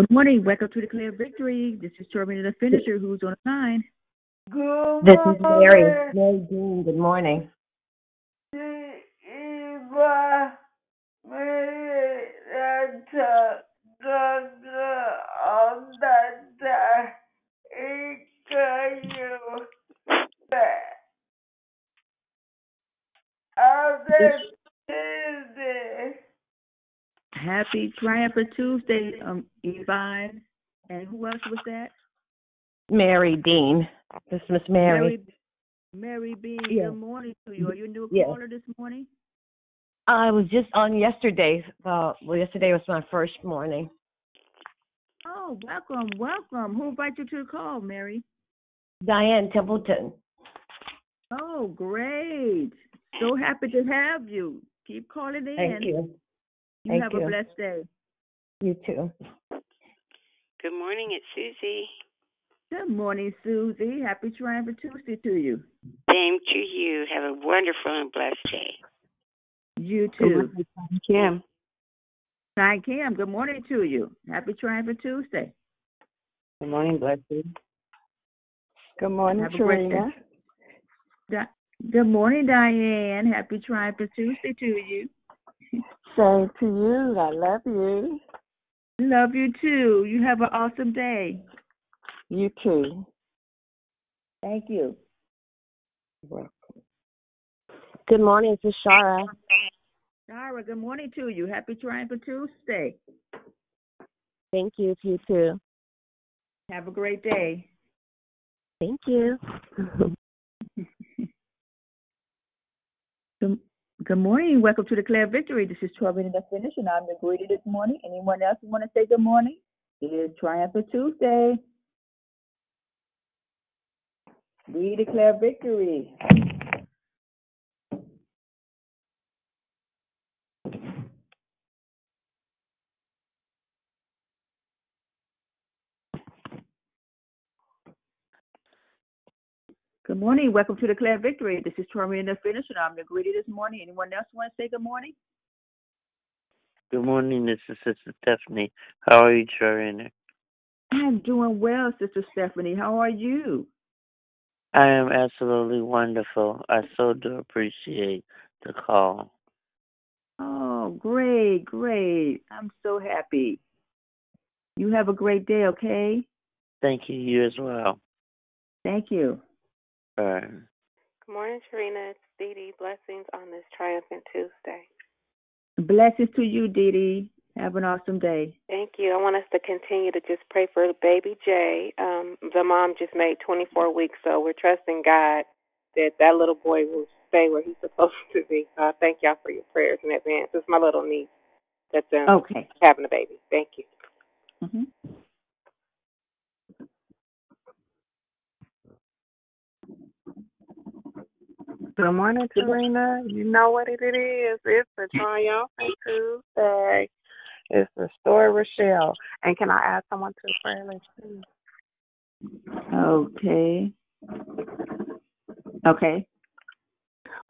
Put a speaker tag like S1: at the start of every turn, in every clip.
S1: Good morning. Welcome to Declare Victory. This is Terminator the Finisher who's on the line.
S2: Good
S3: This is Mary.
S2: morning.
S3: Mary Dean, good morning.
S2: Eva Mirata Gaga Ondata Ikayu Other Tuesday.
S1: Happy Triumphant Tuesday, um, Yvonne. And who else was that?
S3: Mary Dean. This is Miss Mary.
S1: Mary, Mary B.
S3: Yeah.
S1: Good morning to you. Are you a new
S3: Yeah.
S1: caller this morning?
S3: I was just on yesterday. Uh, well, yesterday was my first morning.
S1: Oh, welcome, welcome. Who invited you to the call, Mary?
S3: Diane Templeton.
S1: Oh, great. So happy to have you. Keep calling in.
S3: Thank you.
S1: You
S3: Thank
S1: have a blessed day.
S3: You too.
S4: Good morning, it's Susie.
S1: Good morning, Susie. Happy Triumphant Tuesday to you.
S4: Same to you. Have a wonderful and blessed day.
S1: You too.
S4: Kim.
S1: Hi, Kim. Good morning to you. Happy Triumphant Tuesday.
S4: Good morning, blessed.
S2: Good morning,
S1: Have
S2: Trina.
S1: Di- Good morning, Diane. Happy Triumphant Tuesday to you.
S2: Same to you. I love you.
S1: Love you too. You have an awesome day.
S2: You too.
S1: Thank you.
S3: Good morning, this is Shara.
S1: Shara, good morning to you. Happy Triumphant Tuesday.
S3: Thank you. to You too.
S1: Have a great day.
S3: Thank you.
S1: Good, good morning. Welcome to Declare Victory. This is Trouble in the Finish, and I'm the greeter this morning. Anyone else want to say good morning? It is Triumphant Tuesday. We declare victory. Good morning. Welcome to Declare Victory. This is Tormina the Finisher. I'm the greeter this morning. Anyone else want to say good morning?
S5: Good morning, this is Sister Stephanie. How are you, Trina?
S1: I'm doing well, Sister Stephanie. How are you?
S5: I am absolutely wonderful. I so do appreciate the call.
S1: Oh, great, great. I'm so happy. You have a great day, okay?
S5: Thank you, you as well.
S1: Thank you.
S5: Bye.
S6: Good morning, Sharina. It's Dee Dee. Blessings on this triumphant Tuesday.
S1: Blessings to you, Dee Dee. Have an awesome day.
S6: Thank you. I want us to continue to just pray for baby Jay. Um, the mom just made 24 weeks, so we're trusting God that that little boy will stay where he's supposed to be. Uh, thank y'all for your prayers in advance. It's my little niece that's um,
S1: Okay.
S6: having a baby. Thank you.
S1: hmm
S7: Good morning, Tarina. You know what it is. It's the Triumphant Tuesday. It's the story Rochelle. And can I add someone to the prayer list, please?
S1: Okay. Okay.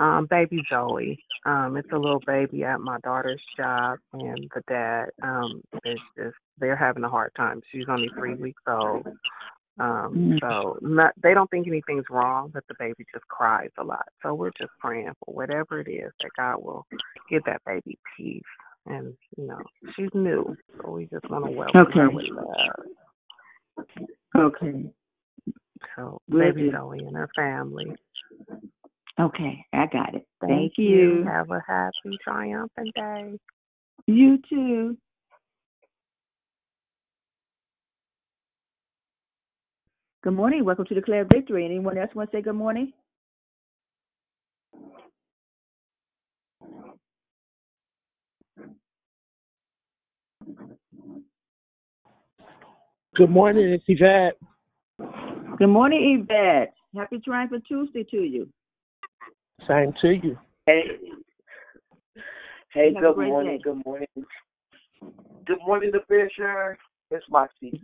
S7: Um, baby Zoe. Um, it's a little baby at my daughter's job and the dad um is just they're having a hard time. She's only three weeks old. Um,
S1: Mm.
S7: so not, they don't think anything's wrong, but the baby just cries a lot. So we're just praying for whatever it is that God will give that baby peace. And you know, she's new, so we just want to welcome her
S1: Okay.
S7: with love.
S1: Okay.
S7: So baby. Zoe and her family.
S1: Okay. I got it.
S7: Thank,
S1: Thank you.
S7: Have a happy, triumphant day.
S1: You too. Good morning. Welcome to Declare Victory. Anyone else want to say good morning?
S8: Good morning, it's Yvette.
S1: Good morning, Yvette. Happy Triumphant Tuesday to you.
S8: Same to you.
S9: Hey, hey,
S1: Have
S9: good morning,
S1: day.
S9: good morning. Good morning, the Fisher. It's Moxie.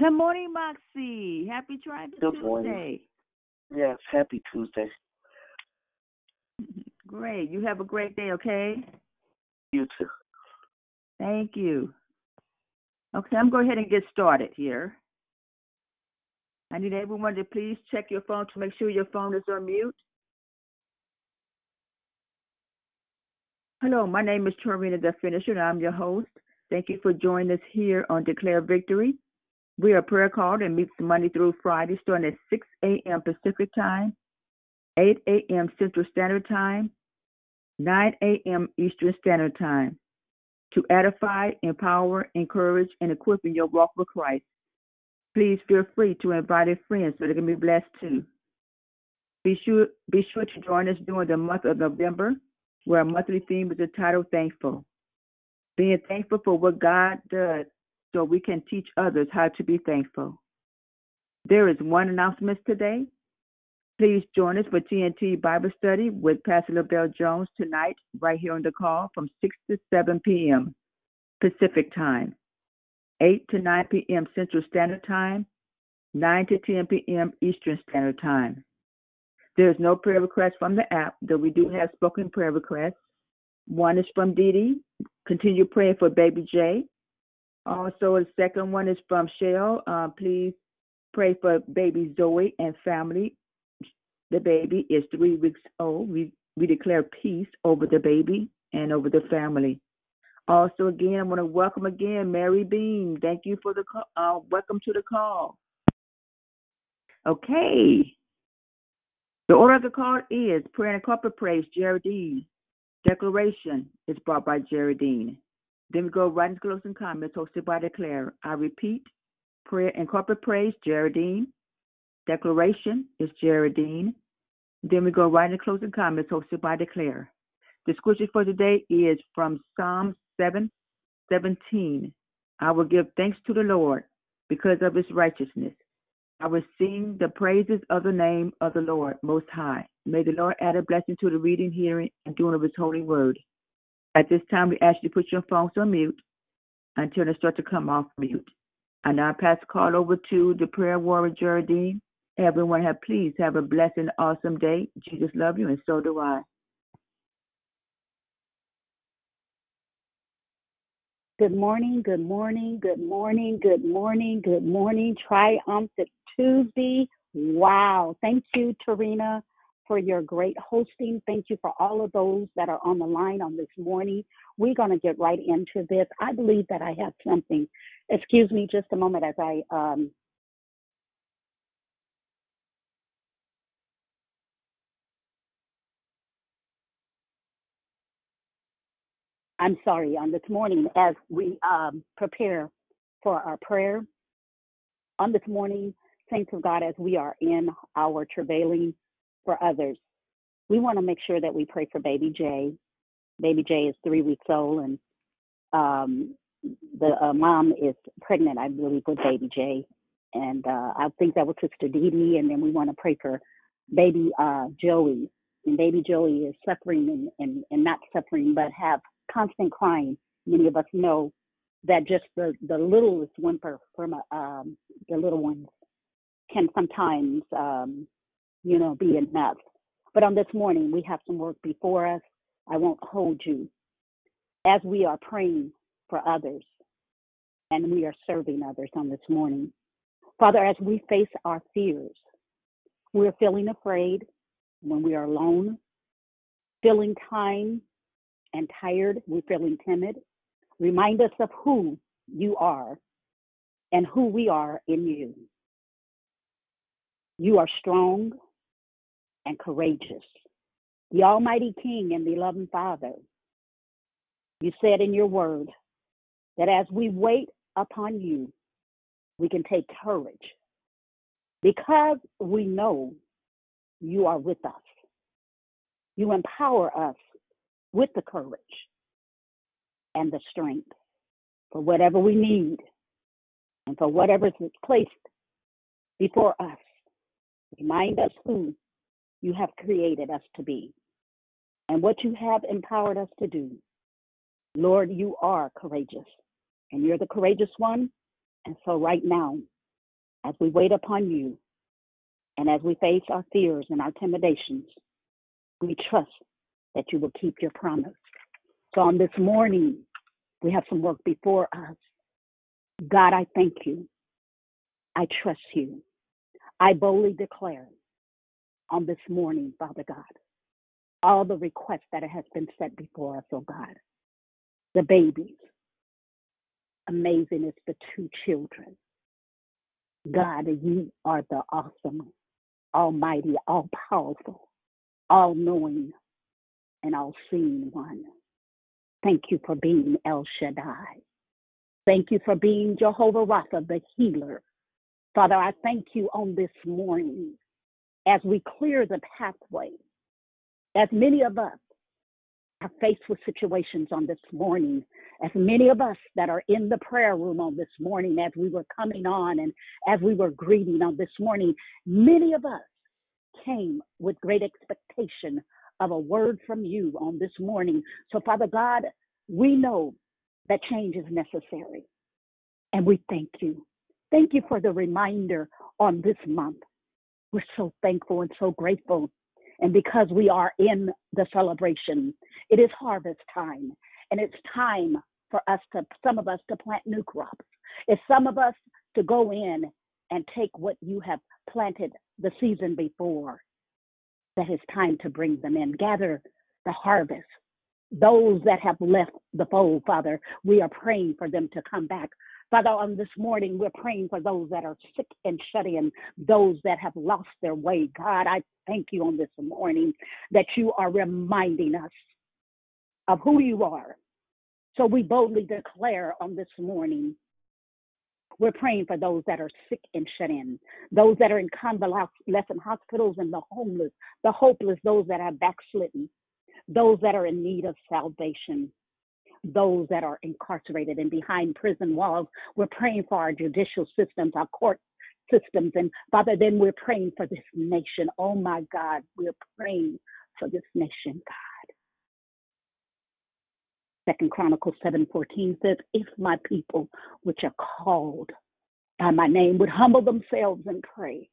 S1: Good morning, Moxie. Happy Triumphant
S9: Good
S1: Tuesday.
S9: morning. Yes, happy Tuesday.
S1: Great. You have a great day, okay?
S9: You too.
S1: Thank you. Okay, I'm going to go ahead and get started here. I need everyone to please check your phone to make sure your phone is on mute. Hello, my name is Trina the Finisher, and I'm your host. Thank you for joining us here on Declare Victory. We are a prayer call that meets Monday through Friday, starting at 6 a.m. Pacific Time, 8 a.m. Central Standard Time, 9 a.m. Eastern Standard Time to edify, empower, encourage, and equip in your walk with Christ. Please feel free to invite a friend so they can be blessed too. Be sure, be sure to join us during the month of November, where our monthly theme is entitled Thankful. Being thankful for what God does so we can teach others how to be thankful. There is one announcement today. Please join us for TNT Bible Study with Pastor LaBelle Jones tonight, right here on the call from 6 to 7 p.m. Pacific Time, 8 to 9 p.m. Central Standard Time, 9 to 10 p.m. Eastern Standard Time. There is no prayer request from the app, though we do have spoken prayer requests. One is from Dee Dee. Continue praying for baby Jay. Also, the second one is from Shell. Uh, please pray for baby Zoe and family. The baby is three weeks old. We we declare peace over the baby and over the family. Also, again, I want to welcome again Mary Bean. Thank you for the call. Uh, welcome to the call. Okay. The order of the call is prayer and corporate praise, Geraldine. Declaration is brought by Geraldine. Then we go right into closing comments hosted by Declare. I repeat, prayer and corporate praise, Geraldine. Declaration is Geraldine. Then we go right into closing comments hosted by Declare. The scripture for today is from Psalm 7 17. I will give thanks to the Lord because of his righteousness. I will sing the praises of the name of the Lord Most High. May the Lord add a blessing to the reading, hearing, and doing of his holy word. At this time, we ask you to put your phones on mute until they start to come off mute. And I now pass the call over to the prayer warrior, Geraldine. Everyone have please have a blessed and awesome day. Jesus love you and so do I.
S10: Good morning, good morning, good morning, good morning, good morning. Triumphant Tuesday. Wow. Thank you, Tarina, for your great hosting. Thank you for all of those that are on the line on this morning. We're going to get right into this. I believe that I have something. Excuse me just a moment as I um, I'm sorry, on this morning as we um, prepare for our prayer. On this morning, saints of God, as we are in our travailing for others, we want to make sure that we pray for baby Jay. Baby Jay is three weeks old, and um, the uh, mom is pregnant, I believe, with baby Jay. And uh, I think that was Sister Dee Dee, and then we want to pray for baby uh, Joey. And baby Joey is suffering and, and, and not suffering, but have constant crying. Many of us know that just the, the littlest whimper from a, um, the little ones can sometimes, um, you know, be enough. But on this morning, we have some work before us. I won't hold you as we are praying for others and we are serving others on this morning. Father, as we face our fears, we're feeling afraid when we are alone, feeling time and tired, we're feeling timid. Remind us of who you are and who we are in you. You are strong and courageous, the Almighty King and the loving Father. You said in your word that as we wait upon you, we can take courage because we know you are with us. You empower us with the courage and the strength for whatever we need and for whatever is placed before us. Remind us who you have created us to be and what you have empowered us to do. Lord, you are courageous and you're the courageous one. And so, right now, as we wait upon you and as we face our fears and our intimidations, we trust that you will keep your promise. So on this morning, we have some work before us. God, I thank you. I trust you. I boldly declare on this morning, Father God, all the requests that has been set before us, oh God. The babies. Amazing is the two children. God, you are the awesome, almighty, all powerful, all knowing, and all seeing one. Thank you for being El Shaddai. Thank you for being Jehovah Rapha, the healer. Father, I thank you on this morning as we clear the pathway, as many of us are faced with situations on this morning, as many of us that are in the prayer room on this morning, as we were coming on and as we were greeting on this morning, many of us came with great expectation of a word from you on this morning. So, Father God, we know that change is necessary. And we thank you. Thank you for the reminder on this month. We're so thankful and so grateful. And because we are in the celebration, it is harvest time. And it's time for us to, some of us, to plant new crops. It's some of us to go in and take what you have planted the season before that it's time to bring them in. Gather the harvest. Those that have left the fold, Father, we are praying for them to come back. Father, on this morning, we're praying for those that are sick and shut in, those that have lost their way. God, I thank you on this morning that you are reminding us of who you are. So we boldly declare on this morning we're praying for those that are sick and shut in, those that are in convalescent hospitals and the homeless, the hopeless, those that are backslidden, those that are in need of salvation, those that are incarcerated and behind prison walls. We're praying for our judicial systems, our court systems. And Father, then we're praying for this nation. Oh my God, we're praying for this nation, God. Second Chronicles 7:14 says, "If my people, which are called by my name, would humble themselves and pray,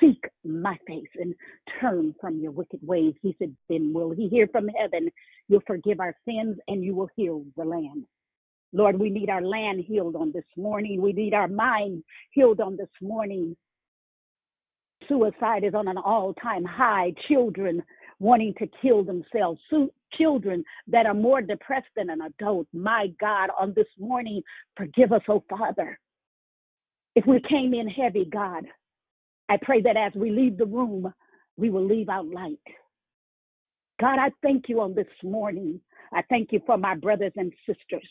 S10: seek my face and turn from your wicked ways. He said, then will he hear from heaven. You'll forgive our sins and you will heal the land. Lord, we need our land healed on this morning. We need our mind healed on this morning. Suicide is on an all time high. Children wanting to kill themselves. Children that are more depressed than an adult. My God, on this morning, forgive us, oh Father. If we came in heavy, God, I pray that as we leave the room, we will leave out light. God, I thank you on this morning. I thank you for my brothers and sisters.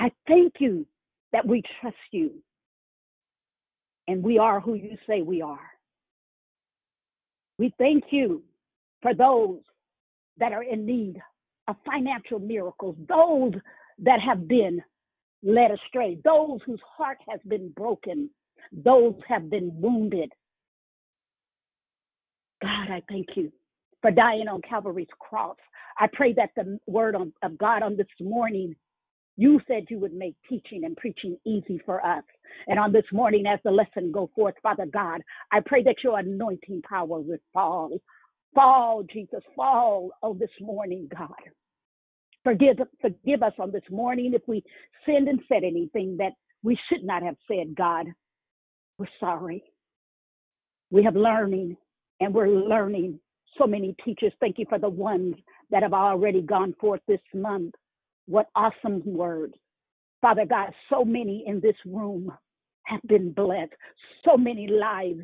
S10: I thank you that we trust you and we are who you say we are. We thank you for those that are in need of financial miracles, those that have been led astray, those whose heart has been broken, those have been wounded. God, I thank you for dying on Calvary's cross. I pray that the word of God on this morning, you said you would make teaching and preaching easy for us. And on this morning, as the lesson go forth, Father God, I pray that your anointing power will fall. Fall, Jesus, fall on this morning, God. Forgive, forgive us on this morning if we sinned and said anything that we should not have said, God. We're sorry. We have learning and we're learning so many teachers. Thank you for the ones that have already gone forth this month. What awesome words. Father God, so many in this room have been blessed. So many lives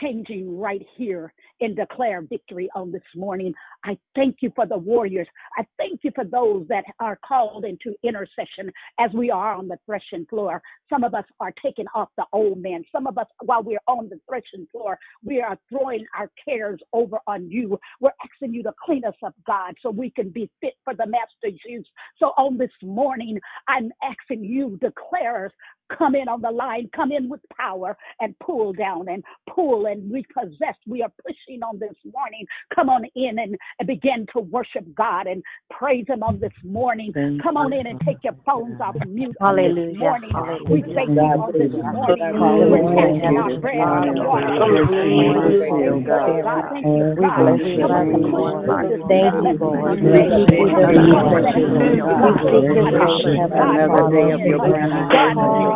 S10: changing right here and declare victory on this morning. I thank you for the warriors. I thank you for those that are called into intercession as we are on the threshing floor. Some of us are taking off the old man. Some of us, while we're on the threshing floor, we are throwing our cares over on you. We're asking you to clean us up, God, so we can be fit for the master's use. So on this morning, I'm asking you, declare come in on the line, come in with power and pull down and pull and repossess. We are pushing on this morning. Come on in and, and begin to worship God and praise Him on this morning. Come on in and take your phones off mute on this morning. We thank you on this morning. We're casting our bread on the water. God, thank you, God. Come on, come on. Thank you, Lord. Thank you,
S11: Another day of your
S10: God, right now, I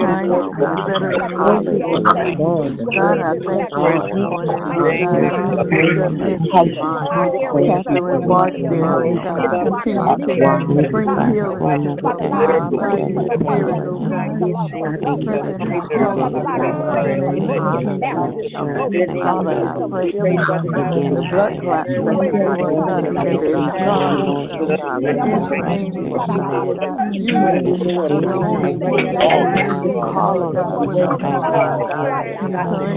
S11: kindness, God, better than life. God, I thank you this morning, God, Catherine Barksdale, God, continue to bring healing to the God, you spirit, God, strengthen his soul, God, in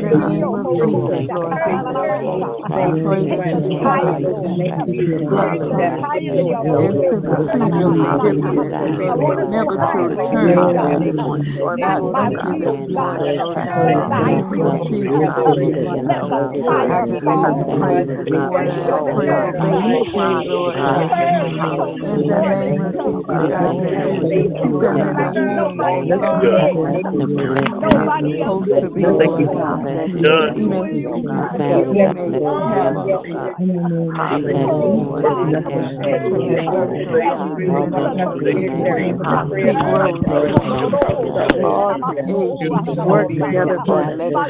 S11: the name of Jesus. Father, I pray for the blood clot, Lord God, and let it God, begin to aim for God, you are the only way to call on God with a God. So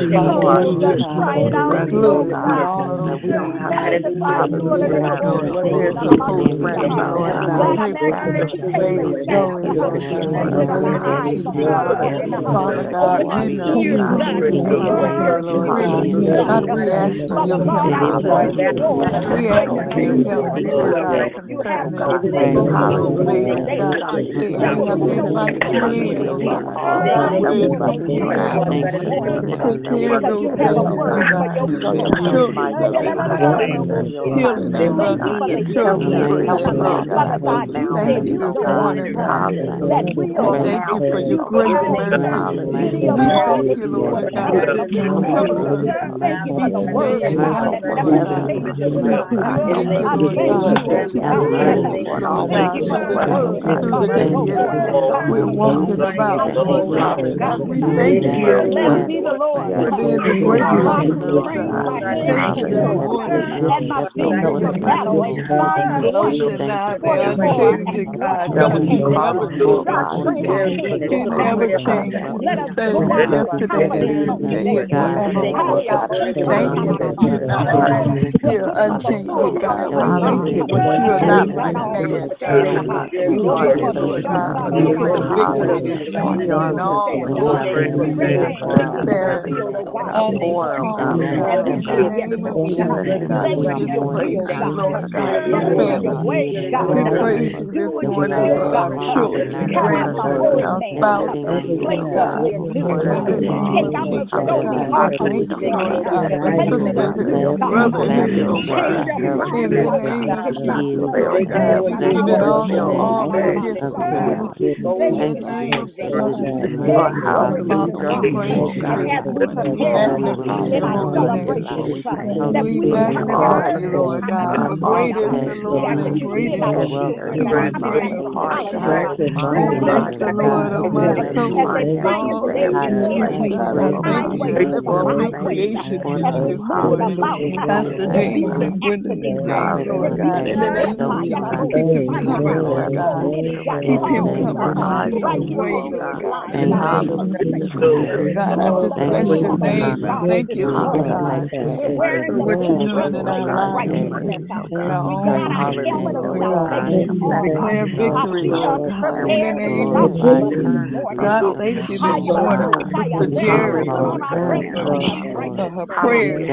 S11: in the name of Jesus, Lord, I pray that you God, blood clot, to receive your forgiveness, never to return to that point. Lord, I thank you this morning, God, in the name of Jesus. I just give you praise this morning. I pray for baby Shay, Lord God. In the name of Jesus, God, that you keep the womb, Lord God. And it's supposed to be, Lord God, that you keep them family, God. Let them have, God. Be that Lord.
S8: Work together for us. Let us be one. Include that we don't to bother what they're supposed to bring about. Father God, know, God, we ask for your help. We ask for your help, Lord God, Hallelujah. God, we have been like trees, Lord God. We ask for you to take care of those babies, Lord God. Their children, healing God. The children, Lord God. Thank you this morning, God. Thank you for your grace and mercy. We thank you, Lord God, that you cover us each day and every night, Lord God. We thank you, Lord God, that you are Lord God, through the day we're walking about, Lord God. We thank you for being the great comforter, Lord God. Thank you this morning. Lotion now, they are changing, God. God, you never do You never change. Same yesterday, today, and forever, Lord God. Thank you that you're not right. You're unchanging, God. We thank you, but you are not like. We thank you, Lord God, for declaring victory in all prosperity, the name of Jesus, God. We just you, for family. We praise you this morning for our children, grandchildren, our spouses, Lord God. In the name of Jesus, God, we thank you, Lord God, for sisters and brothers in your word. In the name of Jesus, Lord God, we give it all to all that is God. In the name of Jesus, Lord, Father, we praise you. We magnify your holy name. We magnify you, Lord God. For great the Lord and great is He. We bless the Lord, my soul, and all that is within me. God, I thank you. We lift up recreation to you this morning. Pastor James and Gwendolyn James, Lord. God. In the name of Jesus, keep him covered, Lord God. Keep him covered all your way, Lord God. In the name of Jesus, God, I just bless your name. Thank you, Lord God, for what you're doing in our lives, in our own lives, Declare victory, Lord God. In the name of Jesus. God, thank you this morning for Jerry, Lord for her prayers.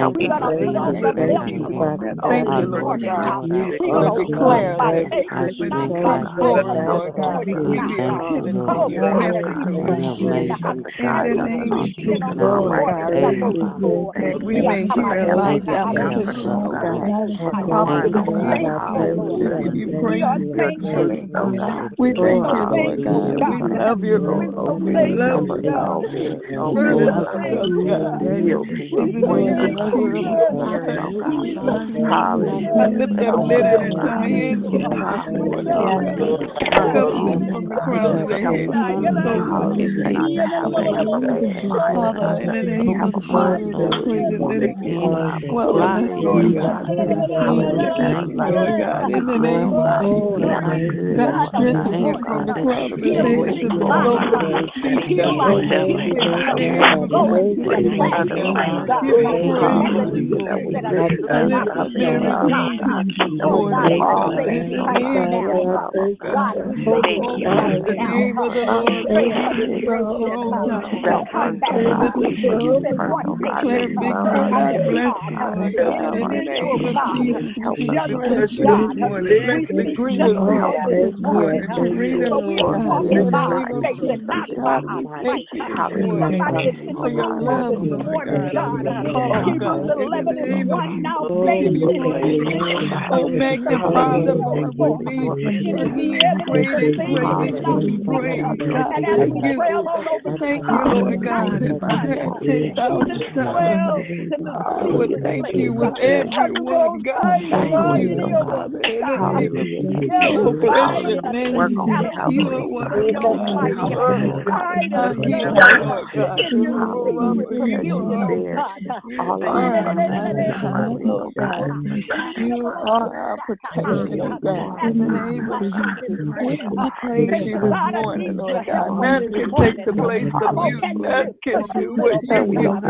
S8: Thank you, Lord God, for declare that victory comes forward, Lord God. We be attentive to your answer, In the name of Jesus, Lord God, that we may hear life application, Lord God. Hallelujah. Give you praise, victory. We thank you, Lord God. We love you, Lord. We love you, God. I lift up Lydia and Diane to you Lord God. Cover them from the crown of their heads to the soles of their feet. Father, in the name of Jesus, I pray that Lydia in us, Lord God. Lord God, in the name of Jesus, God, strengthen him from the crown of his head to the soles of his feet. God, in the name of Jesus, give him praise, for your love, Lord. God. Hebrews 11 and 1 now says, magnify the Lord. with me. And he is great and great to be praised. God, thank you. Thank you, Lord God. If I had 10,000 would thank you with everyone. God, thank you, Father. The name of Jesus, oh, bless your name. You are wonderful. I hear, Lord God. Oh, I'm for you, Lord.
S7: all
S2: You
S7: of
S2: are
S7: us
S2: our master, Lord God. You are our protection, oh God. In the name of Jesus, we praise you this morning, Lord God. None can take the place of you. None can do what you do.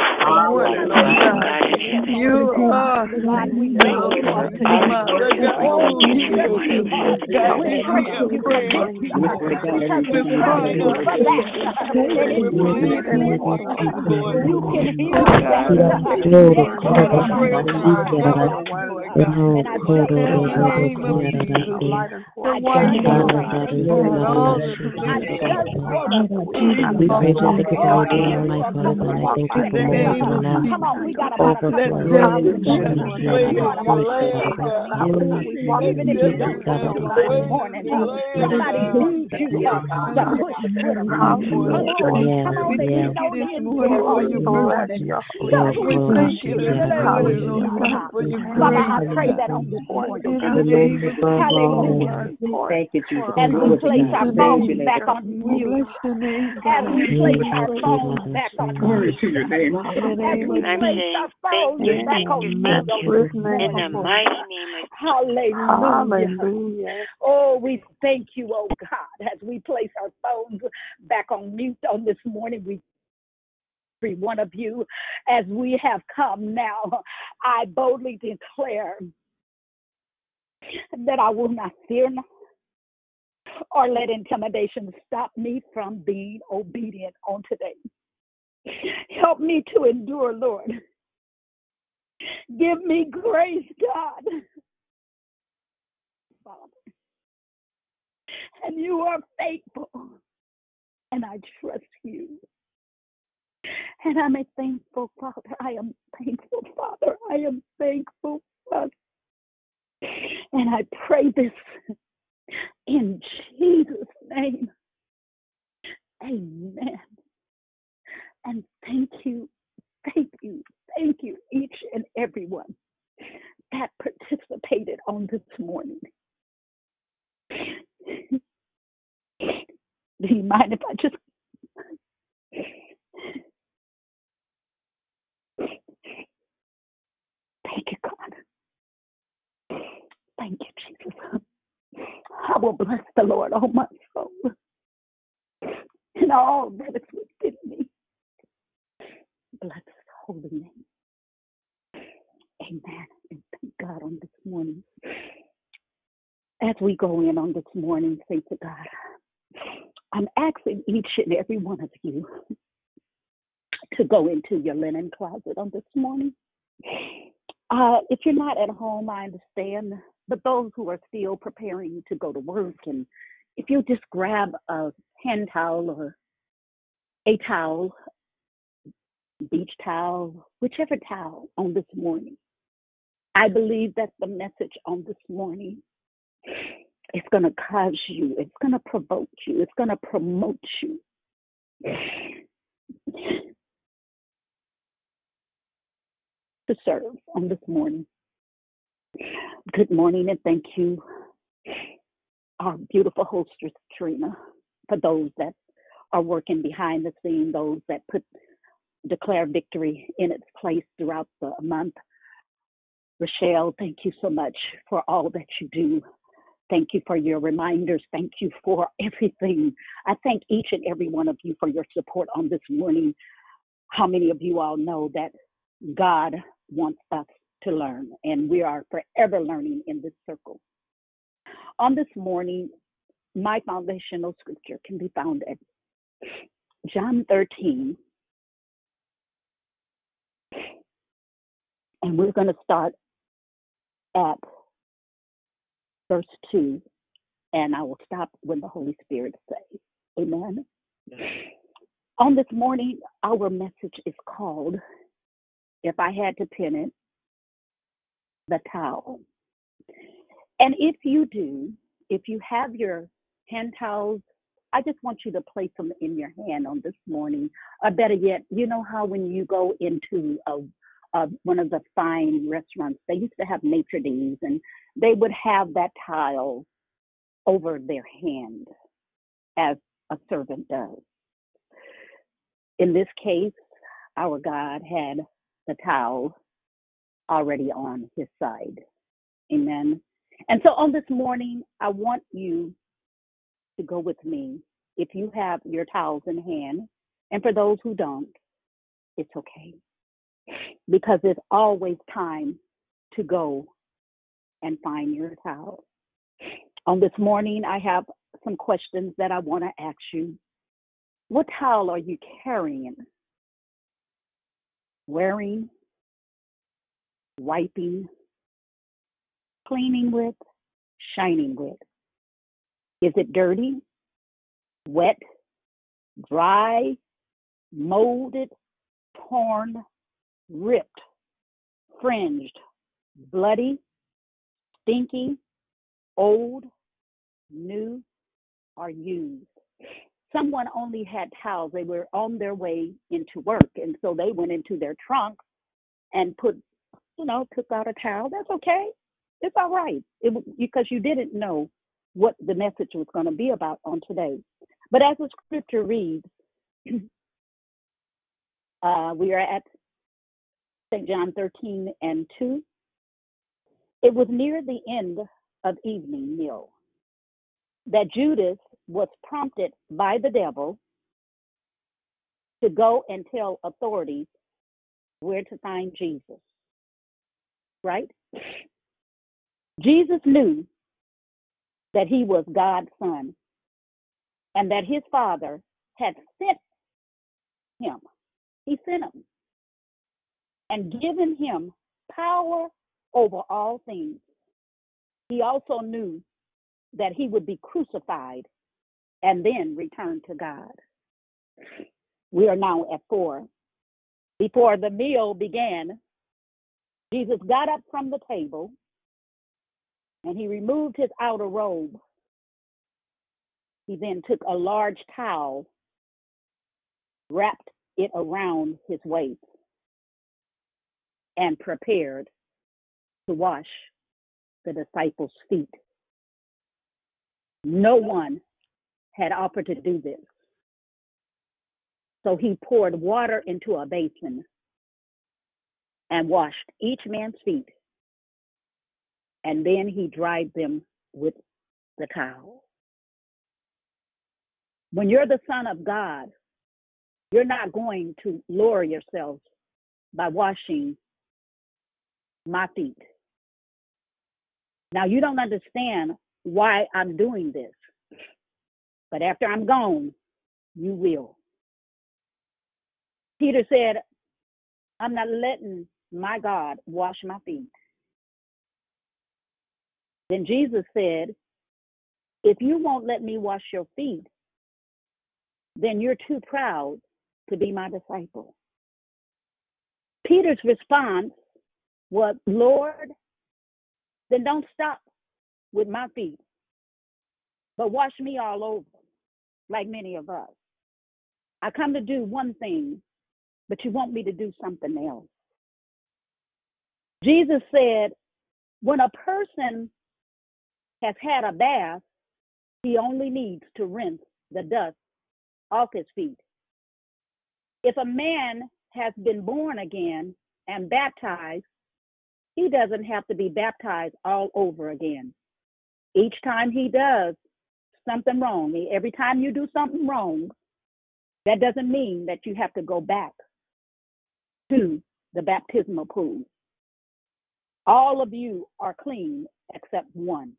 S2: You are God. You are you. Pleading for you, Lord. God, thank you for God. I pray for our Lord God. In the name of Jesus, the white and all the
S8: We praise you for the glory and my Father God. I thank you for more than enough overflow.
S2: let devils display your land, We thank you. This morning for your mercy. We thank you this morning, Lord God, for your grace.
S10: I pray that on this morning.
S2: In the name of
S10: Hallelujah. Thank you, Jesus. As we place our phones back on
S2: We
S10: you,
S2: bless your name,
S10: as
S2: God.
S10: we place our phones back on
S4: Glory
S10: you,
S4: to your name.
S2: In the
S10: as
S2: name
S10: we
S2: of
S4: I'm
S10: place
S4: saying,
S10: our
S4: thank
S10: phones
S4: you,
S10: back
S4: thank
S10: on
S4: you,
S10: you
S4: thank
S10: on
S4: you.
S10: this
S4: In
S10: morning.
S4: the mighty name of
S10: Hallelujah.
S7: Hallelujah.
S10: Oh, we thank you, oh God, as we place our phones back on mute on this morning. We every one of you as we have come now. I boldly declare that I will not fear or let intimidation stop me from being obedient on today. Help me to endure, Lord. Give me grace, God. Father. And you are faithful, and I trust you. And I'm a thankful Father. I am thankful, Father. I am thankful, Father. And I pray this in Jesus' name. Amen. And thank you, thank you, thank you, each and every one that participated on this morning. Do you mind if I just thank you, God? Thank you, Jesus. I will bless the Lord, oh my soul, and all that is within me. Bless his holy name. Amen. And thank God on this morning. As we go in on this morning, thank to God. I'm asking each and every one of you to go into your linen closet on this morning. Uh, if you're not at home, I understand, but those who are still preparing to go to work, and if you just grab a hand towel or a towel, beach towel, whichever towel on this morning, I believe that the message on this morning is going to cause you, it's going to provoke you, it's going to promote you. To serve on this morning. Good morning and thank you, our beautiful hostess, Trina, for those that are working behind the scene, those that put declare victory in its place throughout the month. Rochelle, thank you so much for all that you do. Thank you for your reminders. Thank you for everything. I thank each and every one of you for your support on this morning. How many of you all know that God wants us to learn, and we are forever learning in this circle. On this morning, my foundational scripture can be found at John 13, and we're going to start at verse 2, and I will stop when the Holy Spirit says, Amen. On this morning, our message is called if I had to pin it, the towel. And if you do, if you have your hand towels, I just want you to place them in your hand on this morning. Or better yet, you know how when you go into a, a one of the fine restaurants, they used to have maitre d's, and they would have that towel over their hand, as a servant does. In this case, our God had the towel already on his side. Amen. And so on this morning, I want you to go with me. If you have your towels in hand, and for those who don't, it's okay. Because there's always time to go and find your towel. On this morning, I have some questions that I want to ask you. What towel are you carrying? Wearing, wiping, cleaning with, shining with? Is it dirty, wet, dry, molded, torn, ripped, fringed, bloody, stinky, old, new, or used? Someone only had towels. They were on their way into work, and so they went into their trunk and put, you know, took out a towel. That's okay. It's all right. It, because you didn't know what the message was going to be about on today. But as the scripture reads, uh, we are at St. John 13 and 2. It was near the end of evening meal that Judas was prompted by the devil to go and tell authorities where to find Jesus. Right? Jesus knew that he was God's son and that his father had sent him. He sent him and given him power over all things. He also knew that he would be crucified and then return to God. We are now at four. Before the meal began, Jesus got up from the table and he removed his outer robe. He then took a large towel, wrapped it around his waist, and prepared to wash the disciples' feet. No one had offered to do this. So he poured water into a basin and washed each man's feet. And then he dried them with the towel. When you're the Son of God, you're not going to lower yourself by washing my feet. Now, you don't understand why I'm doing this, but after I'm gone, you will. Peter said, I'm not letting my God wash my feet. Then Jesus said, If you won't let me wash your feet, then you're too proud to be my disciple. Peter's response was, Lord, then don't stop with my feet, but wash me all over, like many of us. I come to do one thing, but you want me to do something else. Jesus said, when a person has had a bath, he only needs to rinse the dust off his feet. If a man has been born again and baptized, he doesn't have to be baptized all over again. Each time he does something wrong, every time you do something wrong, that doesn't mean that you have to go back to the baptismal pool. All of you are clean except one.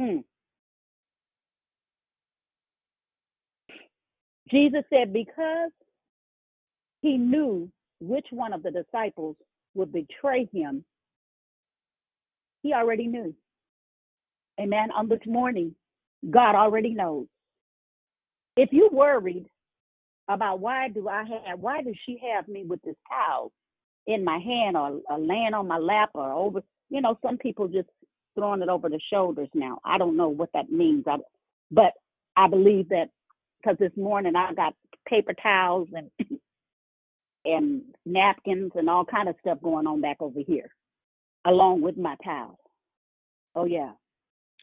S10: Hmm. Jesus said, because he knew which one of the disciples would betray him, he already knew. Amen. On this morning, God already knows. If you worried about why do I have why does she have me with this towel in my hand or, or laying on my lap or over you know some people just throwing it over the shoulders now. I don't know what that means. I, but I believe that because this morning I got paper towels and and napkins and all kind of stuff going on back over here, along with my towel. Oh yeah.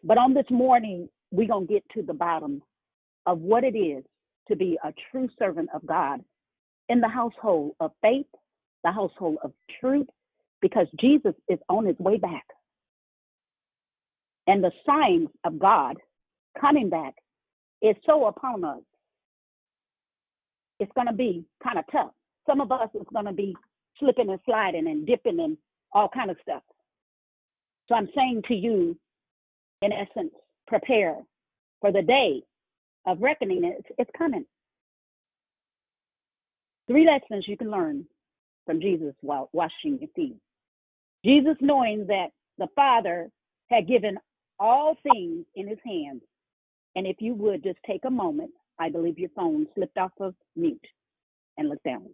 S10: But on this morning, we're gonna get to the bottom of what it is to be a true servant of God in the household of faith, the household of truth, because Jesus is on his way back. And the signs of God coming back is so upon us. It's going to be kind of tough. Some of us is going to be slipping and sliding and dipping and all kind of stuff. So I'm saying to you, in essence, prepare for the day of reckoning. It's, it's coming. Three lessons you can learn from Jesus while washing your feet. Jesus, knowing that the Father had given all things in his hands, and if you would just take a moment, I believe your phone slipped off of mute and look down.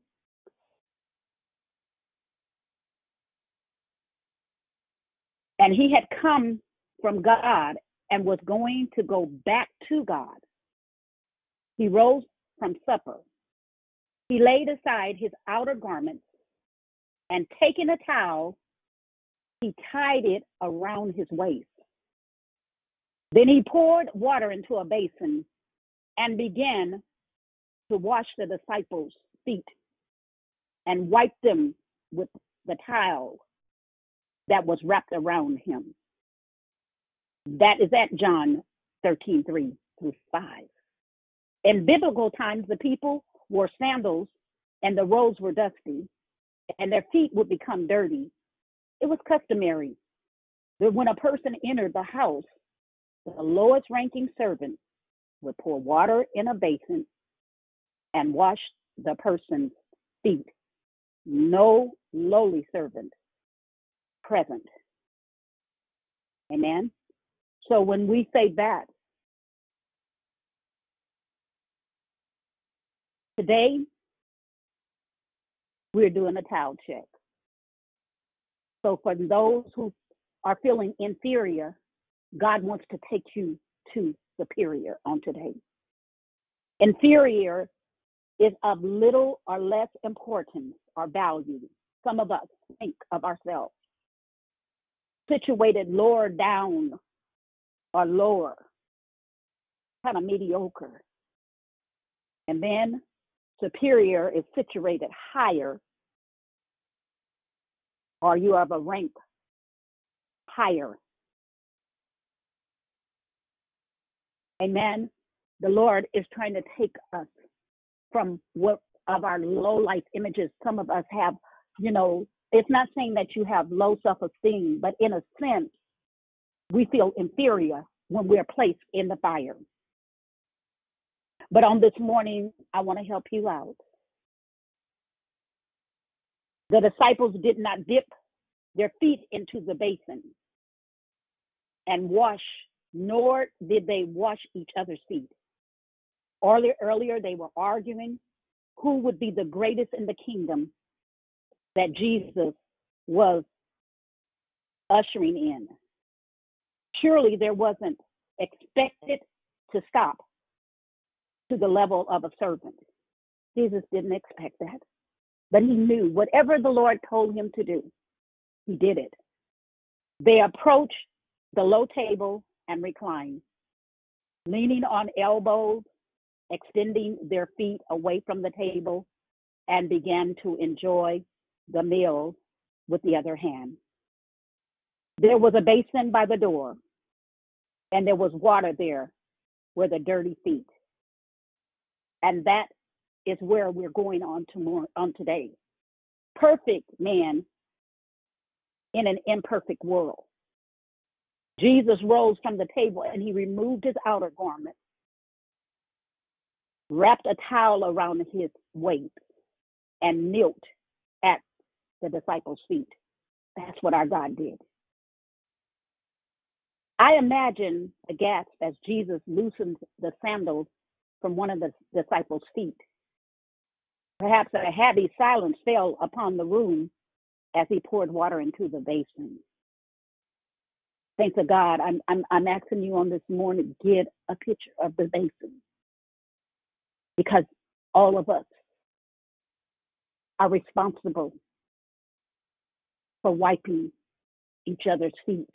S10: And he had come from God and was going to go back to God. He rose from supper. He laid aside his outer garments and taking a towel, he tied it around his waist. Then he poured water into a basin and began to wash the disciples' feet and wipe them with the towel that was wrapped around him. That is at John 13, 3 through 5. In biblical times, the people wore sandals and the roads were dusty, and their feet would become dirty. It was customary that when a person entered the house, the lowest ranking servant would pour water in a basin and wash the person's feet. No lowly servant present. Amen. So when we say that, today we're doing a towel check. So for those who are feeling inferior, God wants to take you to superior on today. Inferior is of little or less importance or value. Some of us think of ourselves situated lower down or lower, kind of mediocre. And then superior is situated higher, or you have a rank higher. Amen. The Lord is trying to take us from what of our low life images. Some of us have, you know, it's not saying that you have low self esteem, but in a sense, we feel inferior when we're placed in the fire. But on this morning, I want to help you out. The disciples did not dip their feet into the basin and wash nor did they wash each other's feet. Earlier, earlier they were arguing who would be the greatest in the kingdom that Jesus was ushering in. Surely there wasn't expected to stop to the level of a servant. Jesus didn't expect that. But he knew whatever the Lord told him to do, he did it. They approached the low table and recline, leaning on elbows, extending their feet away from the table, and began to enjoy the meal with the other hand. There was a basin by the door, and there was water there where the dirty feet. And that is where we're going on to more on today. Perfect man in an imperfect world. Jesus rose from the table and he removed his outer garment, wrapped a towel around his waist, and knelt at the disciples' feet. That's what our God did. I imagine gasp as Jesus loosened the sandals from one of the disciples' feet Perhaps a heavy silence fell upon the room as he poured water into the basin. Thanks to God, I'm, I'm, I'm asking you on this morning, get a picture of the basin. Because all of us are responsible for wiping each other's feet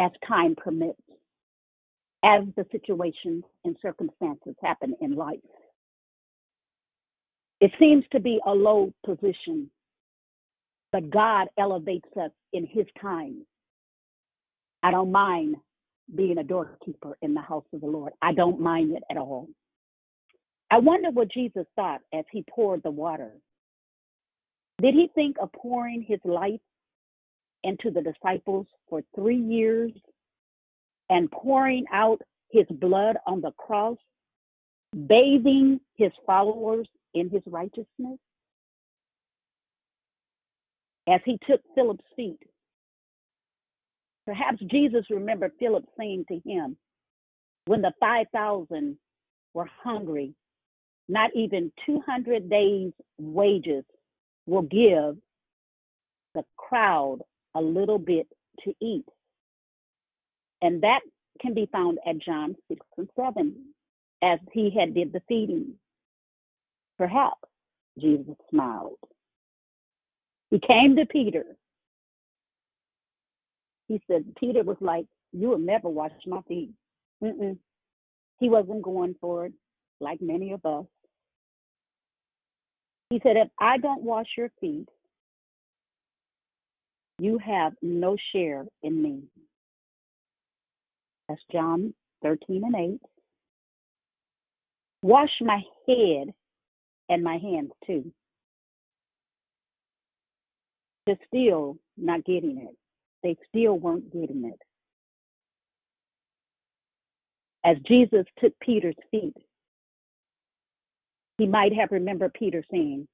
S10: as time permits, as the situations and circumstances happen in life. It seems to be a low position, but God elevates us in His time. I don't mind being a doorkeeper in the house of the Lord. I don't mind it at all. I wonder what Jesus thought as he poured the water. Did he think of pouring his life into the disciples for three years and pouring out his blood on the cross, bathing his followers in his righteousness? As he took Philip's feet, perhaps Jesus remembered Philip saying to him, when the 5,000 were hungry, not even 200 days' wages will give the crowd a little bit to eat. And that can be found at John 6 and 7, as he had did the feeding. Perhaps Jesus smiled. He came to Peter. He said, Peter was like, You will never wash my feet. Mm-mm. He wasn't going for it like many of us. He said, If I don't wash your feet, you have no share in me. That's John 13 and 8. Wash my head and my hands too. They're still not getting it. They still weren't getting it. As Jesus took Peter's feet, he might have remembered Peter saying,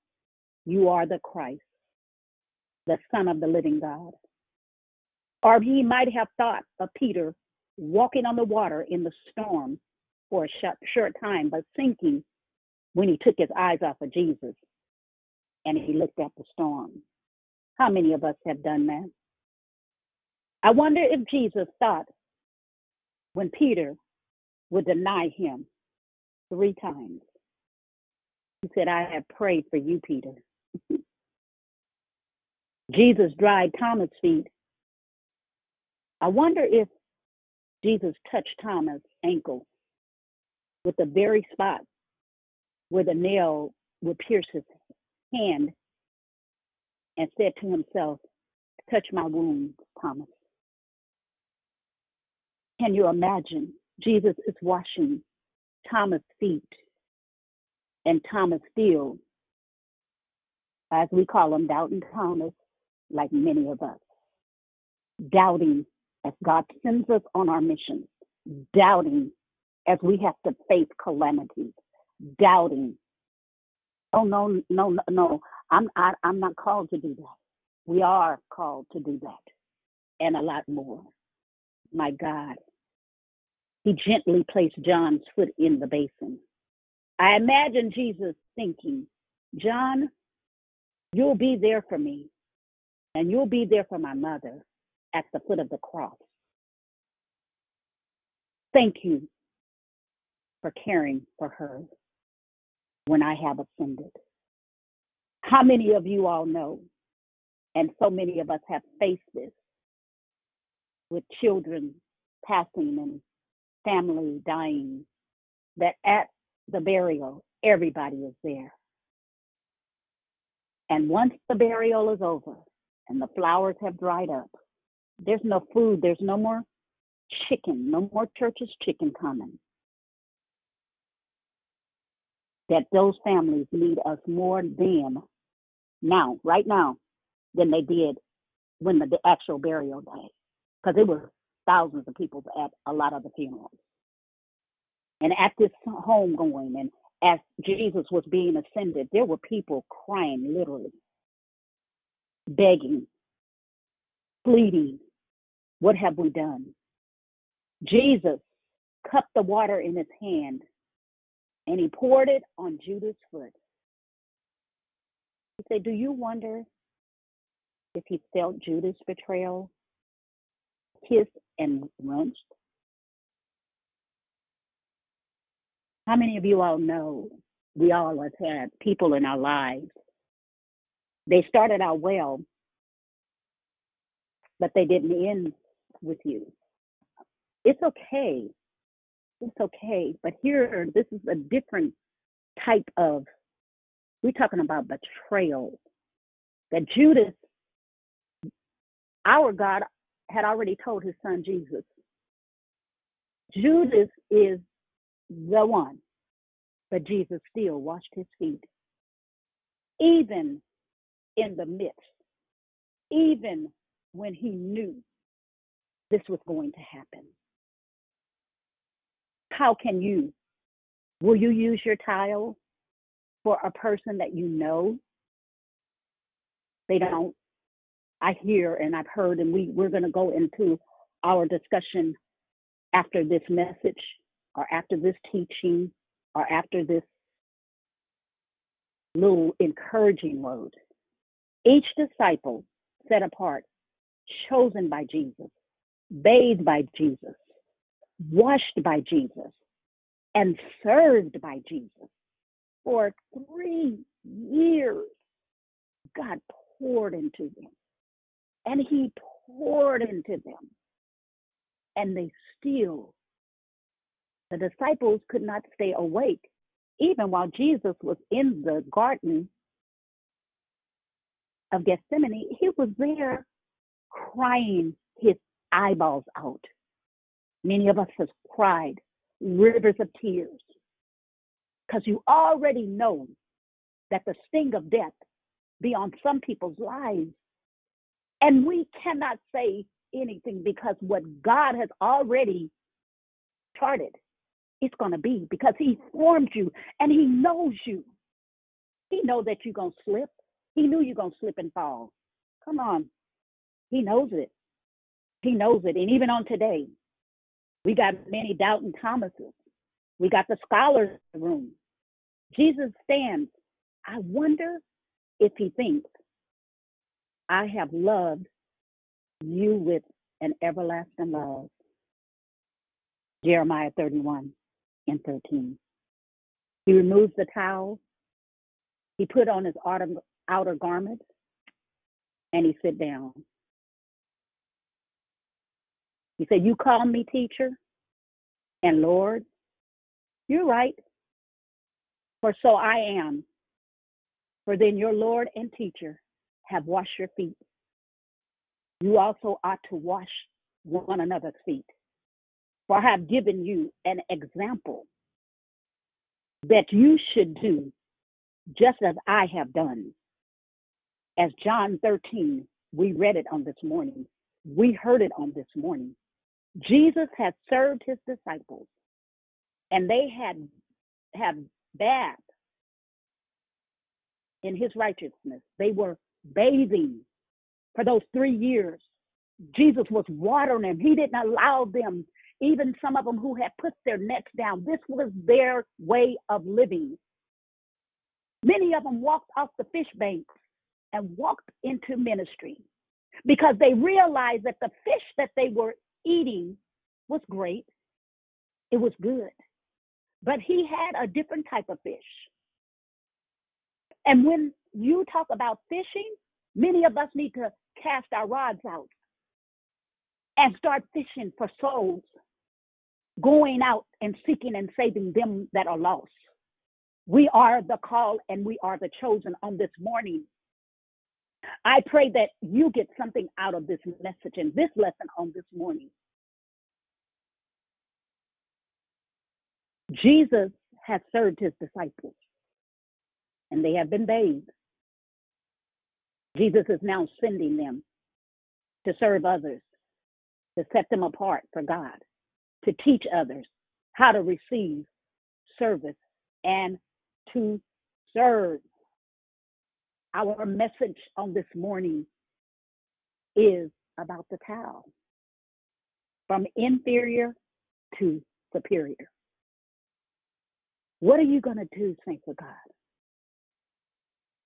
S10: You are the Christ, the Son of the living God. Or he might have thought of Peter walking on the water in the storm for a short, short time, but sinking when he took his eyes off of Jesus and he looked at the storm. How many of us have done that? I wonder if Jesus thought when Peter would deny him three times he said, I have prayed for you, Peter. Jesus dried Thomas' feet. I wonder if Jesus touched Thomas' ankle with the very spot where the nail would pierce his hand and said to himself, Touch my wound, Thomas. Can you imagine? Jesus is washing Thomas' feet and Thomas Field, as we call him, Doubting Thomas, like many of us. Doubting as God sends us on our missions, doubting as we have to face calamities, doubting. Oh no, no, no! I'm I, I'm not called to do that. We are called to do that, and a lot more. My God, He gently placed John's foot in the basin I imagine Jesus thinking, John, you'll be there for me, and you'll be there for my mother at the foot of the cross. Thank you for caring for her when I have offended. How many of you all know, and so many of us have faced this with children passing and family dying, that at the burial, everybody is there. And once the burial is over and the flowers have dried up, there's no food, there's no more chicken, no more church's chicken coming. That those families need us more than now, right now, than they did when the, the actual burial day. Because there were thousands of people at a lot of the funerals. And at this homegoing, and as Jesus was being ascended, there were people crying literally, begging, pleading, What have we done? Jesus cupped the water in his hand and he poured it on Judas' foot. He said, Do you wonder if he felt Judas' betrayal, kissed and wrenched? How many of you all know we all have had people in our lives? They started out well, but they didn't end with you. It's okay. It's okay. But here, this is a different type of, we're talking about betrayal. That Judas, our God, had already told his son Jesus, Judas is the one, but Jesus still washed his feet. Even in the midst, even when he knew this was going to happen. How can you? Will you use your tile for a person that you know? They don't. I hear and I've heard, and we, we're going to go into our discussion after this message or after this teaching or after this little encouraging word. Each disciple set apart, chosen by Jesus, bathed by Jesus, washed by Jesus, and served by Jesus for three years. God poured into them, and He poured into them, and they still, the disciples could not stay awake, even while Jesus was in the garden of Gethsemane. He was there crying his eyeballs out. Many of us have cried rivers of tears because you already know that the sting of death be on some people's lives. And we cannot say anything because what God has already charted, it's going to be because He formed you and He knows you. He knows that you're going to slip. He knew you're going to slip and fall. Come on. He knows it. He knows it. And even on today, we got many doubting Thomases. We got the scholars in the room. Jesus stands. I wonder if he thinks, I have loved you with an everlasting love. Jeremiah 31 and 13. He removes the towel. He put on his outer, outer garments and he sit down. He said, You call me teacher and Lord. You're right. For so I am. For then your Lord and teacher have washed your feet. You also ought to wash one another's feet. For I have given you an example that you should do just as I have done. As John 13, we read it on this morning. We heard it on this morning. Jesus had served his disciples and they had had bathed in his righteousness. They were bathing for those three years. Jesus was watering them. He didn't allow them, even some of them who had put their nets down. This was their way of living. Many of them walked off the fish banks and walked into ministry because they realized that the fish that they were eating was great. It was good. But he had a different type of fish. And when you talk about fishing, many of us need to cast our rods out and start fishing for souls, going out and seeking and saving them that are lost. We are the call and we are the chosen on this morning. I pray that you get something out of this message and this lesson on this morning. Jesus has served his disciples and they have been bathed. Jesus is now sending them to serve others, to set them apart for God, to teach others how to receive service and to serve. Our message on this morning is about the towel from inferior to superior. What are you going to do, saints of God?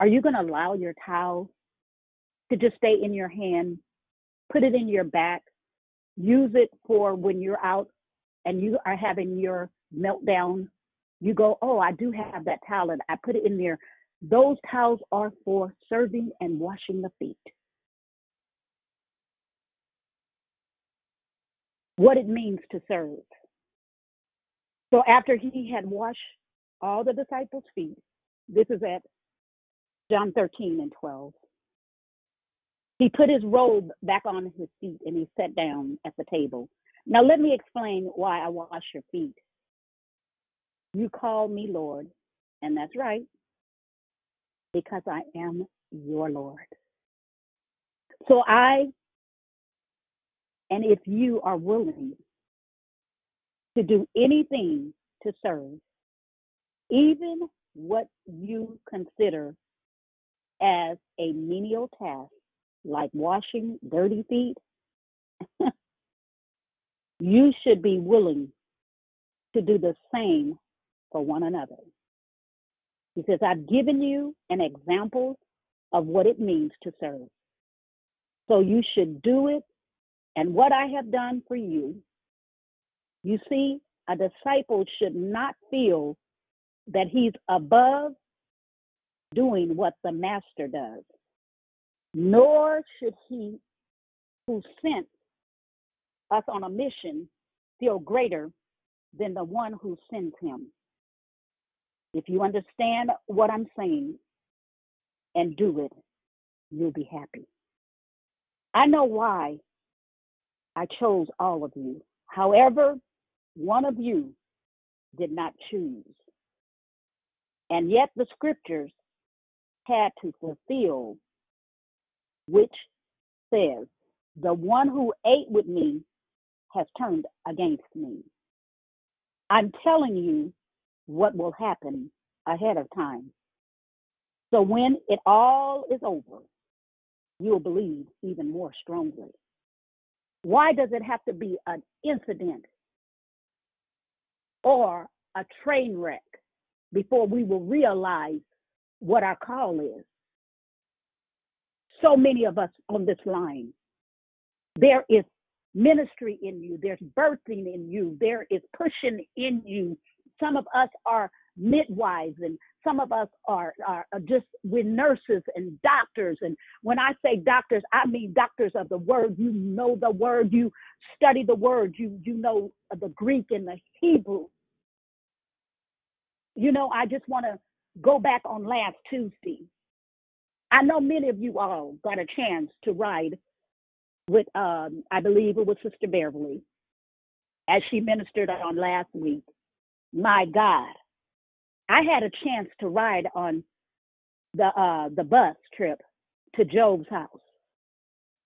S10: Are you going to allow your towel to just stay in your hand, put it in your back, use it for when you're out and you are having your meltdown? You go, oh, I do have that towel, and I put it in there. Those towels are for serving and washing the feet. What it means to serve. So after he had washed all the disciples' feet, this is at John 13 and 12. He put his robe back on his feet and he sat down at the table. Now, let me explain why I wash your feet. You call me Lord, and that's right, because I am your Lord. So I, and if you are willing to do anything to serve, even what you consider as a menial task, like washing dirty feet, you should be willing to do the same for one another. He says, I've given you an example of what it means to serve. So you should do it. And what I have done for you, you see, a disciple should not feel that he's above doing what the master does, nor should he who sent us on a mission feel greater than the one who sends him. If you understand what I'm saying and do it, you'll be happy. I know why I chose all of you. However, one of you did not choose. And yet the scriptures had to fulfill, which says, The one who ate with me has turned against me. I'm telling you what will happen ahead of time. So when it all is over, you'll believe even more strongly. Why does it have to be an incident or a train wreck before we will realize what our call is? So many of us on this line, there is ministry in you, there's birthing in you, there is pushing in you. Some of us are midwives and some of us are, are, just we're nurses and doctors. And when i say doctors i mean doctors of the word. You know the word. You study the word. You you know the greek and the hebrew. You know i just want to go back on last tuesday. I know many of you all got a chance to ride with um i believe it was sister beverly as she ministered on last week my god I had a chance to ride on the uh, the bus trip to Job's house.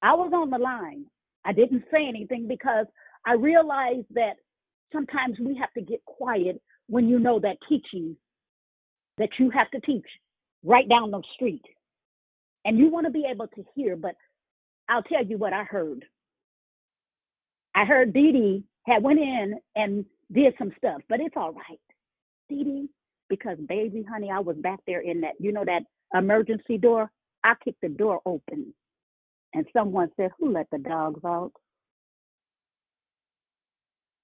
S10: I was on the line. I didn't say anything because I realized that sometimes we have to get quiet when you know that teaching that you have to teach right down the street. And you want to be able to hear, but I'll tell you what I heard. I heard Dee Dee had went in and did some stuff, but it's all right. Dee because baby honey i was back there in that you know that emergency door? I kicked the door open and someone said who let the dogs out?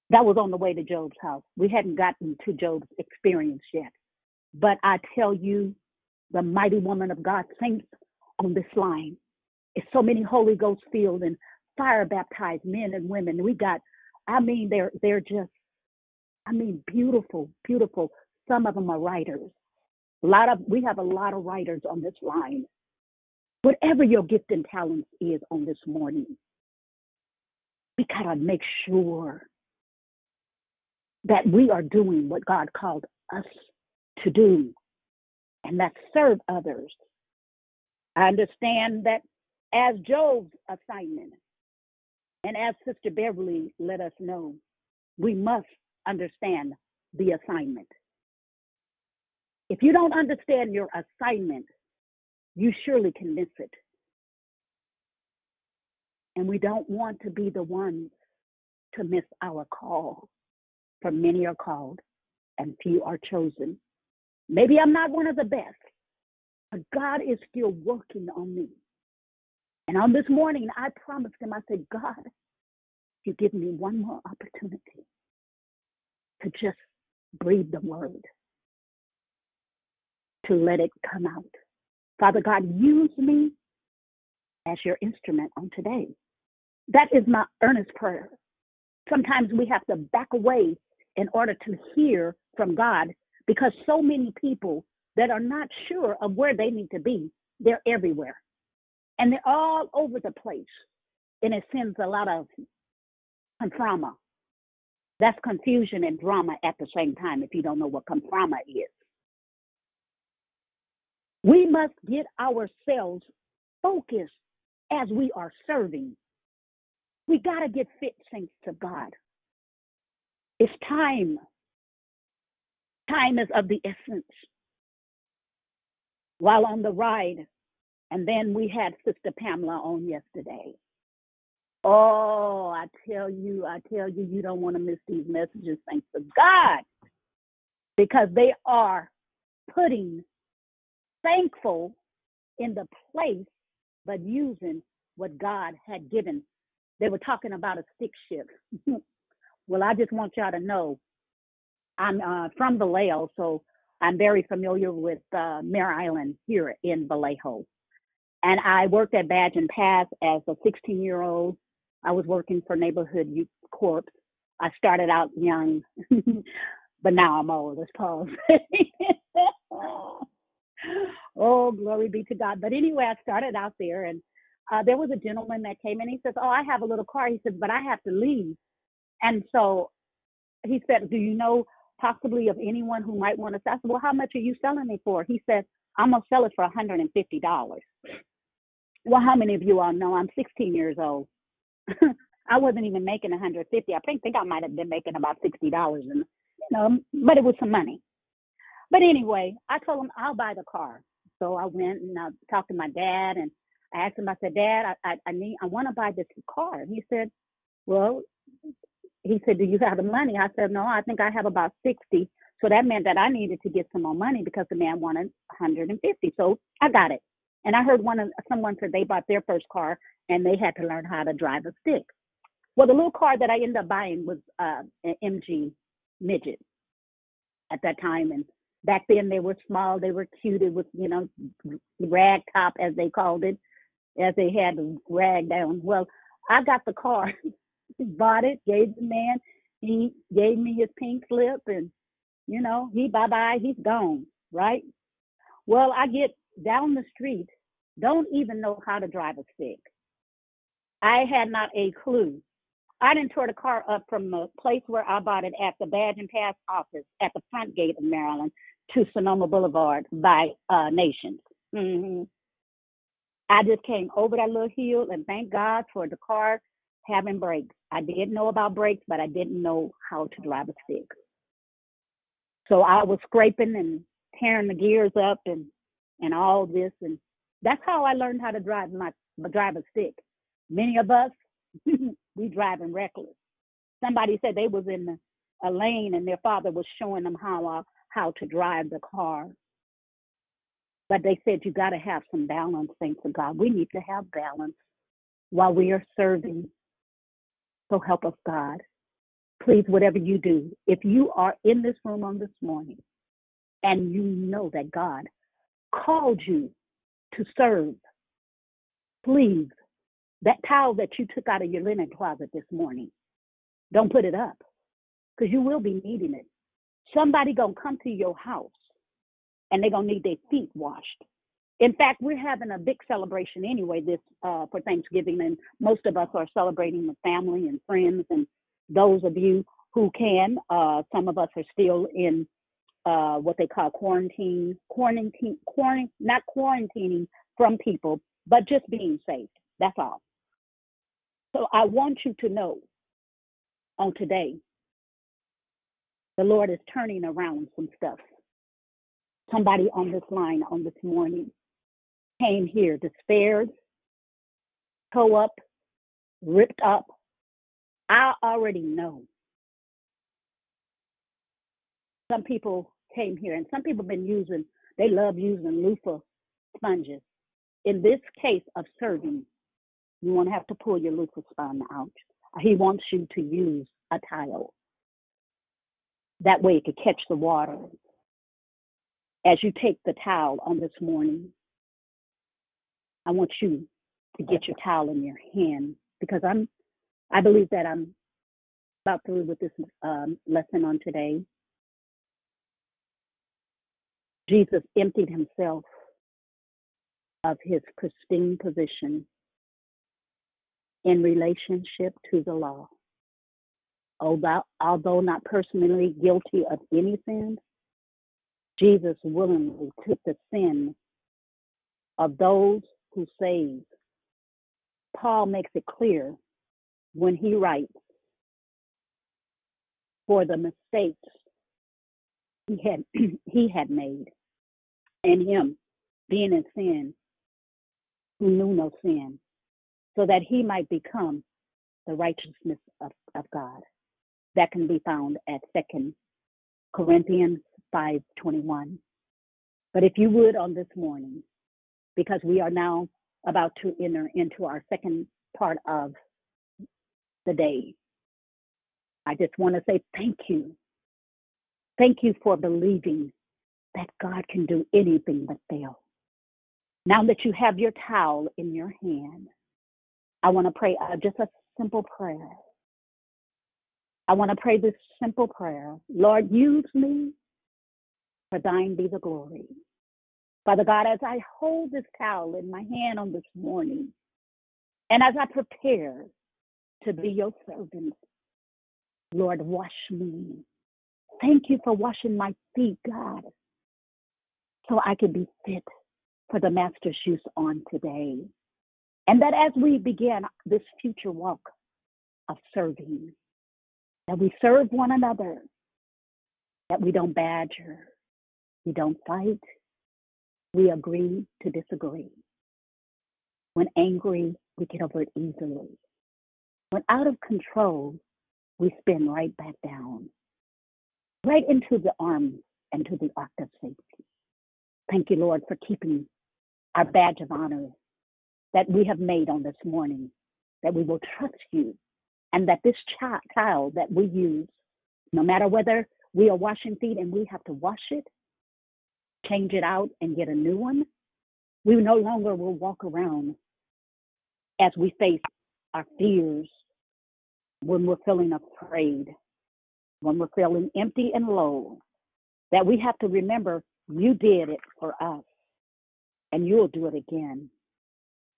S10: That was on the way to job's house. We hadn't gotten to job's experience yet. But i tell you the mighty woman of god saints on this line it's so many holy ghost filled and fire baptized men and women. We got i mean they're they're just i mean beautiful beautiful some of them are writers. A lot of we have a lot of writers on this line. Whatever your gift and talent is on this morning, we gotta make sure that we are doing what God called us to do, and that's serve others. I understand that as Job's assignment, and as Sister Beverly let us know, we must understand the assignment. If you don't understand your assignment, you surely can miss it. And we don't want to be the ones to miss our call, for many are called and few are chosen. Maybe I'm not one of the best, but God is still working on me. And on this morning, I promised him, I said, God, you give me one more opportunity to just breathe the word, to let it come out. Father God, use me as your instrument on today. That is my earnest prayer. Sometimes we have to back away in order to hear from God because so many people that are not sure of where they need to be, they're everywhere. And they're all over the place. And it sends a lot of um, conframa. That's confusion and drama at the same time if you don't know what conframa is. We must get ourselves focused as we are serving. We got to get fit, saints to God. It's time. Time is of the essence. While on the ride, and then we had Sister Pamela on yesterday. Oh, I tell you, I tell you, you don't want to miss these messages, thanks to God, because they are putting thankful in the place, but using what God had given. They were talking about a stick shift. well, I just want y'all to know I'm uh, from Vallejo, so I'm very familiar with uh, Mare Island here in Vallejo. And I worked at Badge and Pass as a 16 year old. I was working for Neighborhood Youth Corps. I started out young, but now I'm old, as Paul oh, glory be to God. But anyway, I started out there and uh, there was a gentleman that came in. He says, Oh, I have a little car. He says, But I have to leave. And so he said, Do you know possibly of anyone who might want to sell? I said, Well, how much are you selling it for? He said, I'm going to sell it for $150. Well, how many of you all know I'm 16 years old? I wasn't even making 150. I think think I might have been making about sixty dollars, and you know, but it was some money. But anyway, I told him I'll buy the car. So I went and I talked to my dad, and I asked him. I said, Dad, I I, I need I want to buy this car. He said, Well, he said, Do you have the money? I said, No, I think I have about sixty. So that meant that I needed to get some more money because the man wanted 150. So I got it. And I heard one of someone said they bought their first car and they had to learn how to drive a stick. Well, the little car that I ended up buying was uh, an MG midget at that time, and back then they were small, they were cute. It was you know rag top as they called it, as they had the rag down. Well, I got the car, bought it, gave the man, he gave me his pink slip, and you know he bye bye, he's gone, right? Well, I get down the street, don't even know how to drive a stick. I had not a clue. I didn't tore the car up from the place where I bought it at the Badge and Pass office at the front gate of Mare Island to Sonoma Boulevard by uh, Nations. Mm-hmm. I just came over that little hill and thank God for the car having brakes. I did know about brakes, but I didn't know how to drive a stick. So I was scraping and tearing the gears up and and all this and that's how I learned how to drive my drive a stick. Many of us we driving reckless. Somebody said they was in a lane and their father was showing them how uh, how to drive the car. But they said you got to have some balance. Thanks to God, we need to have balance while we are serving. So help us, God. Please, whatever you do, if you are in this room on this morning and you know that God called you to serve, please that towel that you took out of your linen closet this morning, don't put it up because you will be needing it. Somebody gonna come to your house and they're gonna need their feet washed. In fact, we're having a big celebration anyway this uh, for Thanksgiving, and most of us are celebrating with family and friends, and those of you who can. Uh, some of us are still in uh, what they call quarantine, quarantine, quarantine, not quarantining from people, but just being safe. That's all. So I want you to know on today, the Lord is turning around some stuff. Somebody on this line on this morning came here despaired, toe up, ripped up. I already know. Some people came here, and some people been using. They love using loofah sponges. In this case of serving, you won't have to pull your loofah sponge out. He wants you to use a towel. That way, it could catch the water. As you take the towel on this morning, I want you to get your towel in your hand because I'm. I believe that I'm about through with this um, lesson on today. Jesus emptied himself of his pristine position in relationship to the law. Although, although not personally guilty of any sin, Jesus willingly took the sin of those who save. Paul makes it clear when he writes, for the mistakes he had he had made, and him being in sin, who knew no sin, so that he might become the righteousness of, of God. That can be found at Second Corinthians five twenty one. But if you would on this morning, because we are now about to enter into our second part of the day. I just want to say thank you. Thank you for believing that God can do anything but fail. Now that you have your towel in your hand, I want to pray uh, just a simple prayer. I want to pray this simple prayer Lord, use me, for thine be the glory. Father God, as I hold this towel in my hand on this morning, and as I prepare to be your servant, Lord, wash me. Thank you for washing my feet, God, so I can be fit for the Master's use on today. And that as we begin this future walk of serving, that we serve one another, that we don't badger, we don't fight, we agree to disagree. When angry, we get over it easily. When out of control, we spin right back down, right into the arms and to the safety. Thank you, Lord, for keeping our badge of honor that we have made on this morning, that we will trust you, and that this child that we use, no matter whether we are washing feet and we have to wash it, change it out, and get a new one, we no longer will walk around as we face our fears when we're feeling afraid, when we're feeling empty and low, that we have to remember you did it for us and you'll do it again.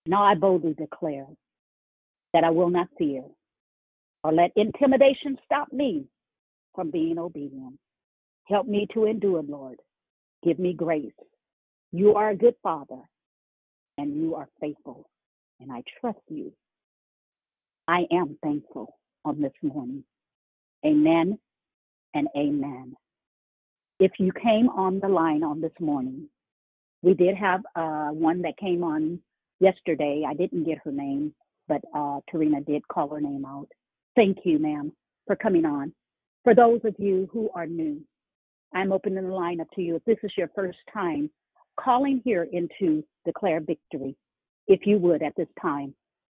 S10: Now I boldly declare that I will not fear or let intimidation stop me from being obedient. Help me to endure, Lord. Give me grace. You are a good Father and you are faithful, and I trust you. I am thankful on this morning. Amen and amen. If you came on the line on this morning, we did have uh, one that came on yesterday. I didn't get her name, but uh, Trina did call her name out. Thank you, ma'am, for coming on. For those of you who are new, I'm opening the line up to you. If this is your first time calling here into Declare Victory, if you would at this time,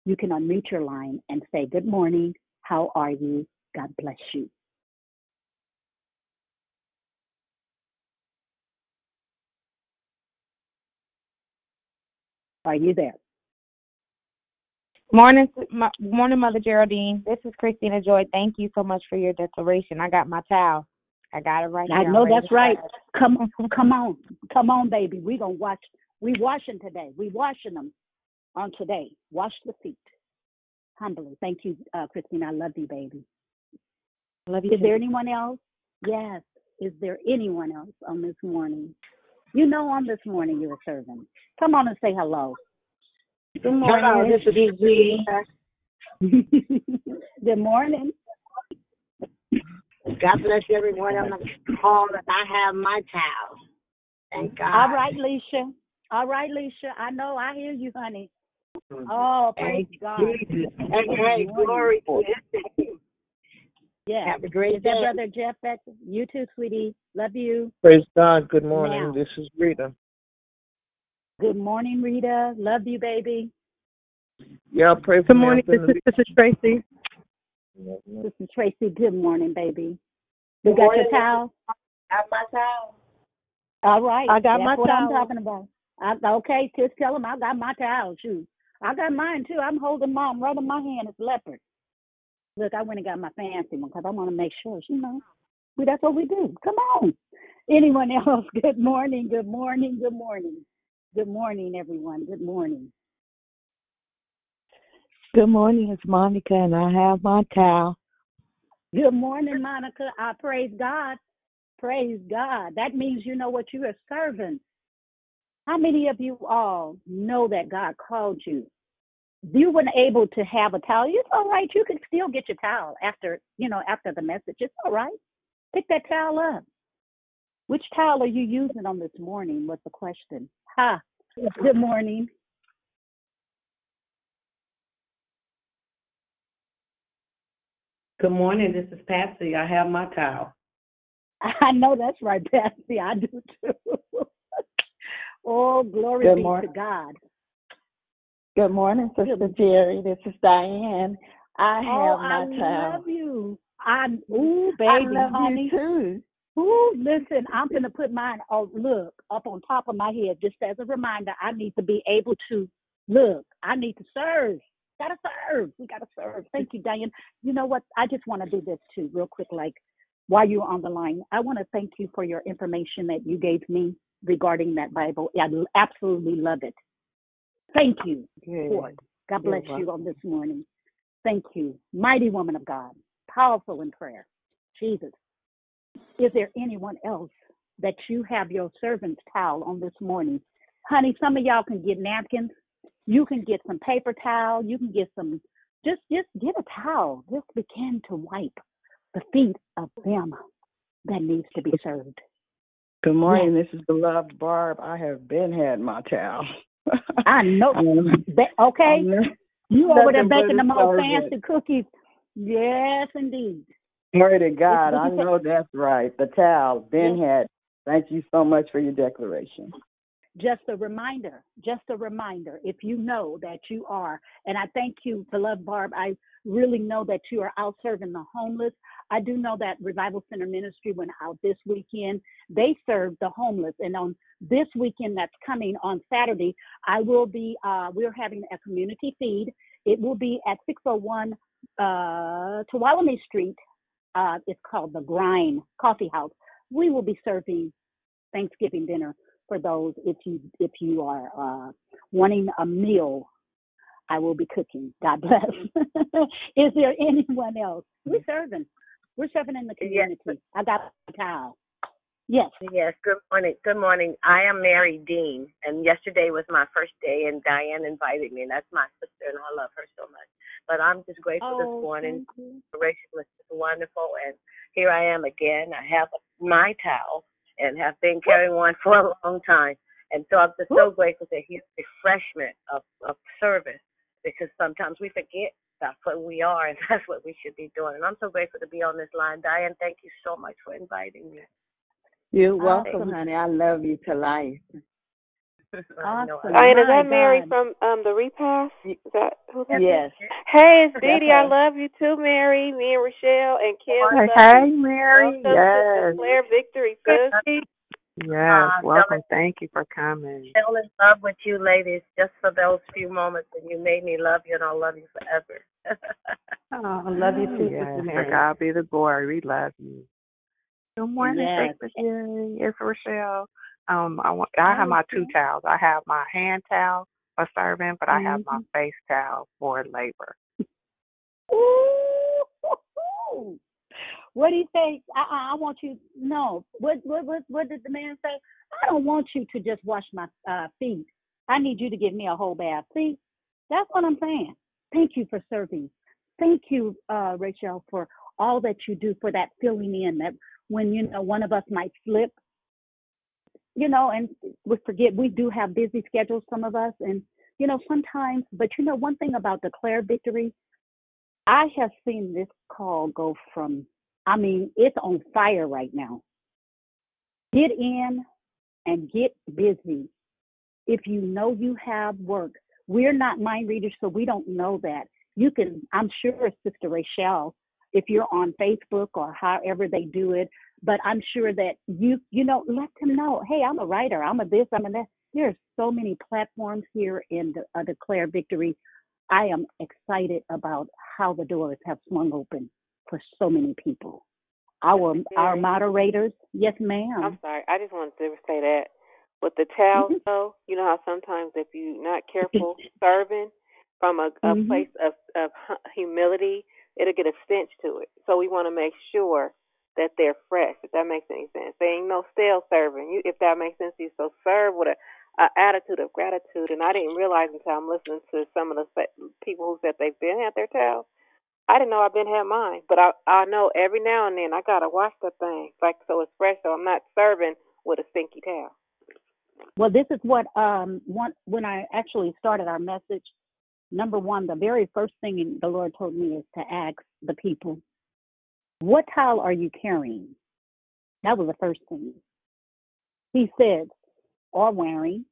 S10: you can unmute your line and say, Good morning, how are you? God bless you. Are you there?
S12: Morning, morning, Mother Geraldine. This is Christina Joy. Thank you so much for your declaration. I got my towel. I got it right now.
S10: I
S12: here.
S10: know that's right. Come on, come on, come on, baby. We gonna watch. We washing today. We washing them on today. Wash the feet humbly. Thank you, uh, Christina. I love you, baby.
S12: Love you.
S10: Is
S12: too.
S10: there anyone else? Yes. Is there anyone else on this morning? You know, on this morning you're serving. Come on and say hello.
S12: Good morning. Hello, this is Gigi.
S10: Good morning.
S13: God bless everyone on the call that I have my towel. Thank God.
S10: All right, Leisha. All right, Leisha. I know. I hear you, honey. Mm-hmm. Oh, praise
S13: Thank
S10: God.
S13: Jesus. Hey, hey, glory to.
S10: Yeah.
S13: Have a great
S10: Is that
S13: day.
S10: brother Jeff back? You too, sweetie. Love you.
S14: Praise God. Good morning.
S10: Now.
S14: This is Rita.
S10: Good morning, Rita. Love you, baby.
S14: Y'all pray for
S15: Good morning. This is this is Tracy.
S10: This is Tracy. Good morning, baby. You
S13: Good
S10: got
S13: morning,
S10: your towel?
S13: I got my towel.
S10: All right.
S15: I got
S10: That's
S15: my
S10: what I'm talking about. I, okay, just tell him I got my towel, too. I got mine, too. I'm holding mine right in my hand. It's leopard. Look, I went and got my fancy one because I want to make sure, you know, we, that's what we do. Come on. Anyone else? Good morning. Good morning. Good morning. Good morning, everyone. Good morning.
S15: Good morning. It's Monica, and I have my towel.
S10: Good morning, Monica. I praise God. Praise God. That means you know what you are serving. How many of you all know that God called you? You weren't able to have a towel. It's all right. You can still get your towel after, you know, after the message. It's all right. Pick that towel up. Which towel are you using on this morning? Was the question. Ha. Good morning.
S16: Good morning. This is Patsy. I have my towel.
S10: I know that's right, Patsy. I do too. oh, glory
S15: Good
S10: be
S15: morning.
S10: to God.
S15: Good morning, Sister Jerry. This is Diane. I oh, have
S10: oh,
S15: my
S10: I
S15: towel.
S10: love you. I ooh, baby,
S15: I love
S10: honey.
S15: you too.
S10: Ooh, listen, I'm gonna put mine. Oh, look up on top of my head, just as a reminder. I need to be able to look. I need to serve. Gotta serve. We gotta serve. Thank you, Diane. You know what? I just want to do this too, real quick. Like while you're on the line, I want to thank you for your information that you gave me regarding that Bible. I absolutely love it. Thank you for it. God
S15: You're
S10: bless you on this morning. Thank you, mighty woman of God, powerful in prayer. Jesus. Is there anyone else that you have your servant's towel on this morning? Honey, some of y'all can get napkins. You can get some paper towel. You can get some, just, just get a towel. Just begin to wipe the feet of them that needs to be served.
S17: Good morning. This is beloved Barb. I have been had my towel.
S10: I know. Ba- okay. You over there baking the most fancy cookies. Yes, indeed.
S17: Glory to God. I know that's right. The towel, been had. Thank you so much for your declaration.
S10: Just a reminder, just a reminder, if you know that you are, and I thank you, beloved Barb, I really know that you are out serving the homeless. I do know that Revival Center Ministry went out this weekend. They served the homeless. And on this weekend that's coming on Saturday, I will be, uh, we're having a community feed. It will be at 601 uh, Tuolumne Street. Uh, it's called the Grind Coffee House. We will be serving Thanksgiving dinner for those if you if you are uh, wanting a meal. I will be cooking. God bless. Is there anyone else? We're serving. We're serving in the community. I got a towel. Yes.
S18: Yes, good morning. Good morning. I am Mary Dean, and yesterday was my first day, and Diane invited me, and that's my sister, and I love her so much. But I'm just grateful this
S10: Oh,
S18: morning.
S10: thank you.
S18: Was just wonderful, and here I am again. I have my towel and have been carrying one for a long time, and so I'm just so grateful to hear the refreshment of, of service because sometimes we forget that's what we are, and that's what we should be doing. And I'm so grateful to be on this line. Diane, thank you so much for inviting me.
S17: You're welcome, honey. I love you to life.
S18: I know
S10: Awesome.
S6: Diane, is that Mary
S10: God.
S6: from um the repass? Is that who that is?
S17: Yes.
S6: Hey, it's
S17: That's
S6: Dee Dee. I love you too, Mary. Me and Rochelle and Kim.
S7: Hey, hey. Mary.
S6: Welcome to
S7: Yes.
S6: Declare Victory, sis.
S7: Yes.
S18: Uh,
S7: Welcome. Thank you for coming.
S18: fell in love with you ladies just for those few moments and you made me love you and I'll love you forever.
S7: Oh,
S16: I love you too,
S7: yes.
S16: Sister
S7: To
S16: Mary.
S7: God be the glory. We love you. Good morning,
S10: Yes.
S7: Sister Jerry. It's Rochelle. Um, I want. I have my two towels. I have my hand towel for serving, but I have my
S10: Mhm.
S7: face towel for labor.
S10: Ooh. What do you say? I, I want you. No. What, what what what did the man say? I don't want you to just wash my uh, feet. I need you to give me a whole bath. See, that's what I'm saying. Thank you for serving. Thank you, uh, Rachel, for all that you do for that filling in. That when you know one of us might slip, you know, and we forget we do have busy schedules, some of us, and you know sometimes. But you know, one thing about declare victory, I have seen this call go from I mean, it's on fire right now. Get in and get busy. If you know you have work, we're not mind readers, so we don't know that. You can, I'm sure, Sister Rachel, if you're on Facebook or however they do it, but I'm sure that you, you know, let them know, hey, I'm a writer, I'm a this, I'm a that. There are so many platforms here in the, uh, Declare Victory. I am excited about how the doors have swung open for so many people. Our our moderators, yes, ma'am.
S6: I'm sorry. I just wanted to say that with the towels, though, you know how sometimes if you're not careful serving from a, a
S10: Mhm.
S6: place of of humility, it'll get a stench to it. So we want to make sure that they're fresh. If that makes any sense, there ain't no stale serving. You, if that makes sense to you, so serve with a, a attitude of gratitude. And I didn't realize until I'm listening to some of the people who said they've been at their towels. I didn't know I've been had mine, but I I know every now and then I gotta wash the thing like so it's fresh. So I'm not serving with a stinky towel.
S10: Well, this is what um one when I actually started our message. Number one, the very first thing the Lord told me is to ask the people, "What towel are you carrying?" That was the first thing. He said, "Or wearing?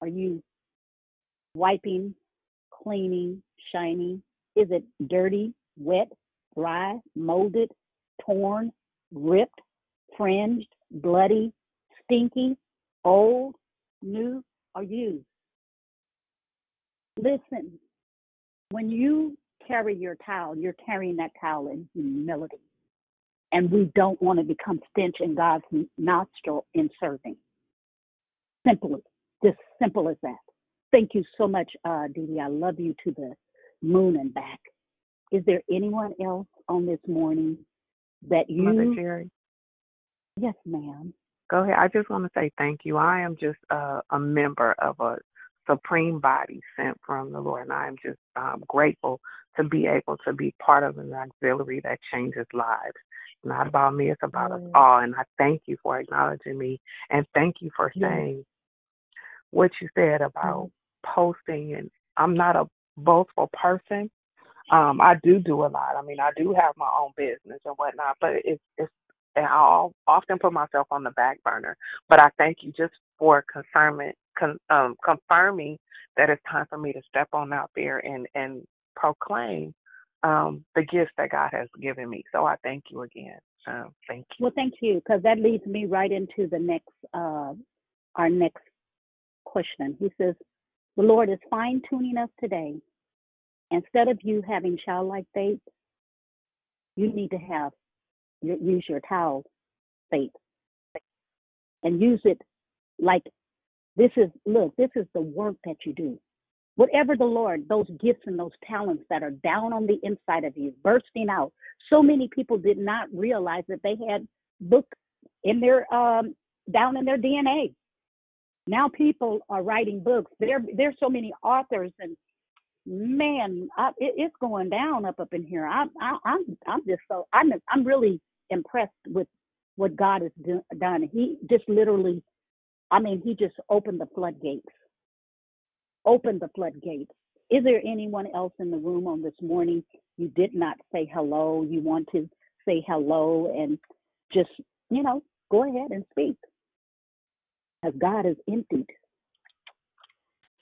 S10: Are you wiping, cleaning, shining? Is it dirty, wet, dry, molded, torn, ripped, fringed, bloody, stinky, old, new, or used?" Listen, when you carry your towel, you're carrying that towel in humility. And we don't want to become stench in God's nostril in serving. Simply, just simple as that. Thank you so much, uh, Dee Dee. I love you to the moon and back. Is there anyone else on this morning that you?
S7: Mother Jerry,
S10: Yes, ma'am.
S7: go ahead. I just want to say thank you. I am just uh, a member of a supreme body sent from the Lord, and I am just um, grateful to be able to be part of an auxiliary that changes lives. It's Not about me, it's about us all. And I thank you for acknowledging me, and thank you for
S10: Yes.
S7: saying what you said about posting. And I'm not a boastful person. Um, I do do a lot. I mean, I do have my own business and whatnot, but it's it's and I'll often put myself on the back burner. But I thank you just for confirming con, um, confirming that it's time for me to step on out there and and proclaim um, the gifts that God has given me. So I thank you again. Um, thank you.
S10: Well, thank you, because that leads me right into the next, uh, our next question. He says, The Lord is fine tuning us today. Instead of you having childlike faith, you need to have use your towel faith and use it like this is look, this is the work that you do. Whatever the Lord, those gifts and those talents that are down on the inside of you, bursting out. So many people did not realize that they had book in their um down in their DNA. Now people are writing books. There there's so many authors and man, I, it, it's going down up up in here. I, I, I'm I'm just so I'm I'm really impressed with what God has do, done. He just literally, I mean, he just opened the floodgates. Opened the floodgates. Is there anyone else in the room on this morning? You did not say hello. You want to say hello and just you know go ahead and speak, as God is emptied.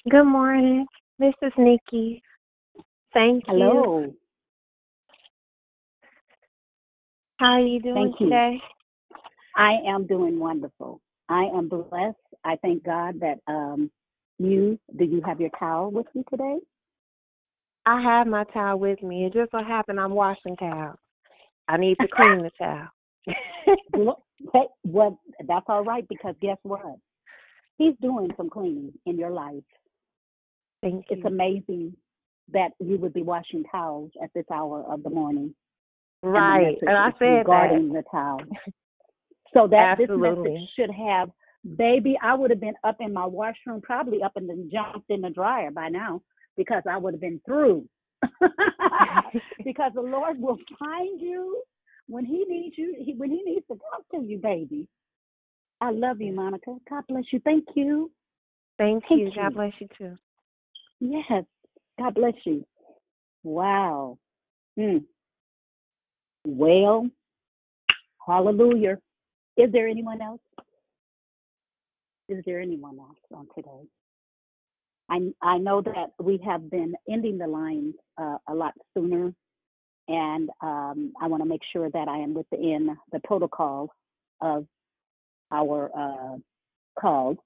S3: Good morning. This is Nikki. Thank you.
S10: Hello.
S3: How are you doing
S10: Thank you. I am doing wonderful. I am blessed. I thank God that um you do you have your towel with you today?
S3: I have my towel with me. It just so happened I'm washing towels. I need to clean the towel.
S10: Look, hey, what that's all right because guess what? He's doing some cleaning in your life.
S3: Thank you.
S10: It's amazing that you would be washing towels at this hour of the morning.
S3: Right.
S10: message
S3: And I said
S10: regarding
S3: that.
S10: the towel. So that this message should have, baby, I would have been up in my washroom, probably up and then jumped in the dryer by now because I would have been through. because the Lord will find you when He needs you, he, when He needs to talk to you, baby. I love you, Monica. God bless you. Thank you.
S3: Thank
S10: Thank
S3: you. God bless you too.
S10: Yes. God bless you. Wow. Hmm. Well, Hallelujah. Is there anyone else? Is there anyone else on today? I I know that we have been ending the lines uh, a lot sooner, and um, I want to make sure that I am within the protocol of our uh, calls.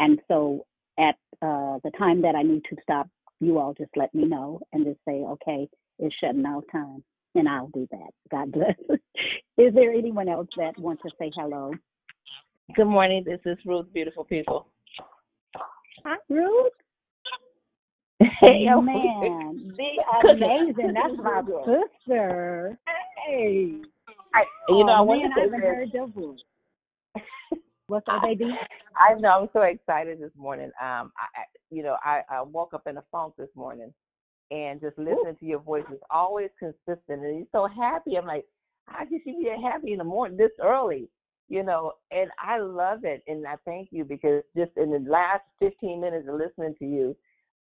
S10: And so, at uh, the time that I need to stop, you all just let me know and just say, okay, it's shutting off time, and I'll do that. God bless. Is there anyone else that wants to say hello?
S19: Good morning. This is Ruth, beautiful people.
S10: Hi, Ruth.
S19: Hey.
S10: Man,
S19: Cooking.
S10: amazing. That's my sister. Hey.
S19: I, you know, I
S10: oh,
S19: want
S10: man,
S19: to
S10: I
S19: say
S10: haven't
S19: this.
S10: heard your voice. What's up, baby?
S19: I know I'm so excited this morning. Um, I, I you know, I, I woke up in a funk this morning, and just listening to your voice is always consistent, and you're so happy. I'm like, how can she be happy in the morning this early? You know, and I love it, and I thank you because just in the last 15 minutes of listening to you,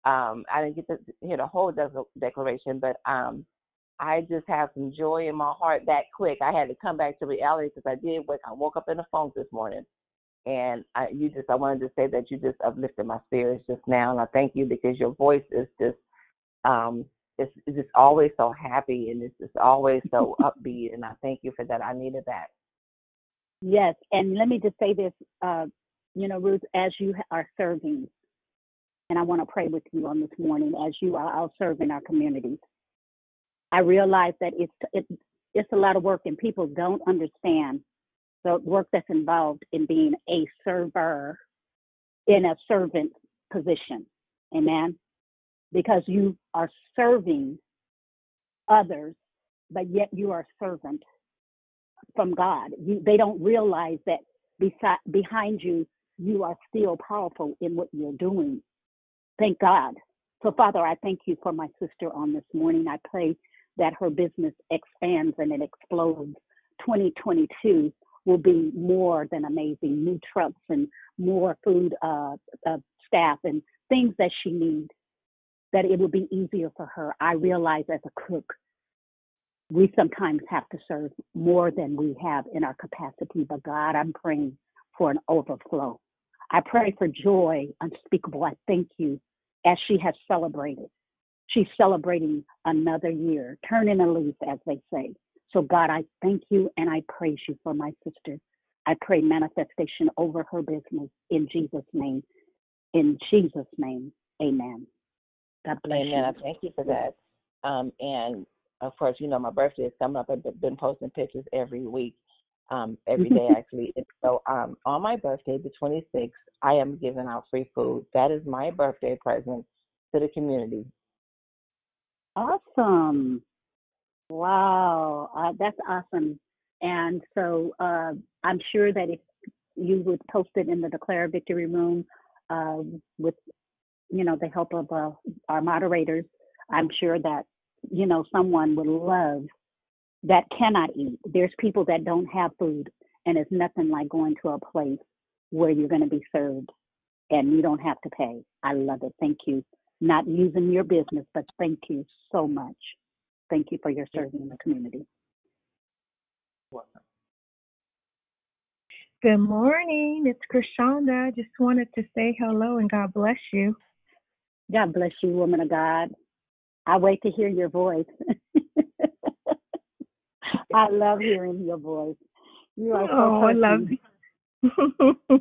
S19: um, I didn't get to hear the whole de- declaration, but um, I just have some joy in my heart that quick. I had to come back to reality because I did wake. I woke up in the funk this morning, and I, you just. I wanted to say that you just uplifted my spirits just now, and I thank you because your voice is just, um, it's, it's just always so happy and it's just always so upbeat, and I thank you for that. I needed that.
S10: Yes, and let me just say this, uh, you know, Ruth, as you are serving, and I want to pray with you on this morning as you are out serving our communities. I realize that it's it, it's a lot of work, and people don't understand the work that's involved in being a server in a servant position. Amen. Because you are serving others, but yet you are servant from God. You, they don't realize that beside, behind you, you are still powerful in what you're doing. Thank God. So, Father, I thank you for my sister on this morning. I pray that her business expands and it explodes. 2022 will be more than amazing. New trucks and more food uh, uh, staff and things that she needs, that it would be easier for her. I realize as a cook, we sometimes have to serve more than we have in our capacity. But God, I'm praying for an overflow. I pray for joy unspeakable. I thank you as she has celebrated. She's celebrating another year, turning a leaf, as they say. So, God, I thank you and I praise you for my sister. I pray manifestation over her business in Jesus' name. In Jesus' name, amen. God bless
S19: Amen.
S10: you.
S19: I thank you for that. Um, and of course, you know my birthday is coming up. I've been posting pictures every week, um, every day actually. And so um, on my birthday, the 26th, I am giving out free food. That is my birthday present to the community.
S10: Awesome. Wow. Uh, that's awesome. And so uh, I'm sure that if you would post it in the Declare Victory Room uh, with, you know, the help of uh, our moderators, I'm sure that, you know, someone would love that cannot eat. There's people that don't have food, and it's nothing like going to a place where you're going to be served and you don't have to pay. I love it. Thank you. Not using your business, but thank you so much. Thank you for your serving in the community.
S20: Good morning. It's Krishanda. I just wanted to say hello and God bless you.
S10: God bless you, woman of God. I wait to hear your voice. I love hearing your voice. You are so
S20: oh, I love.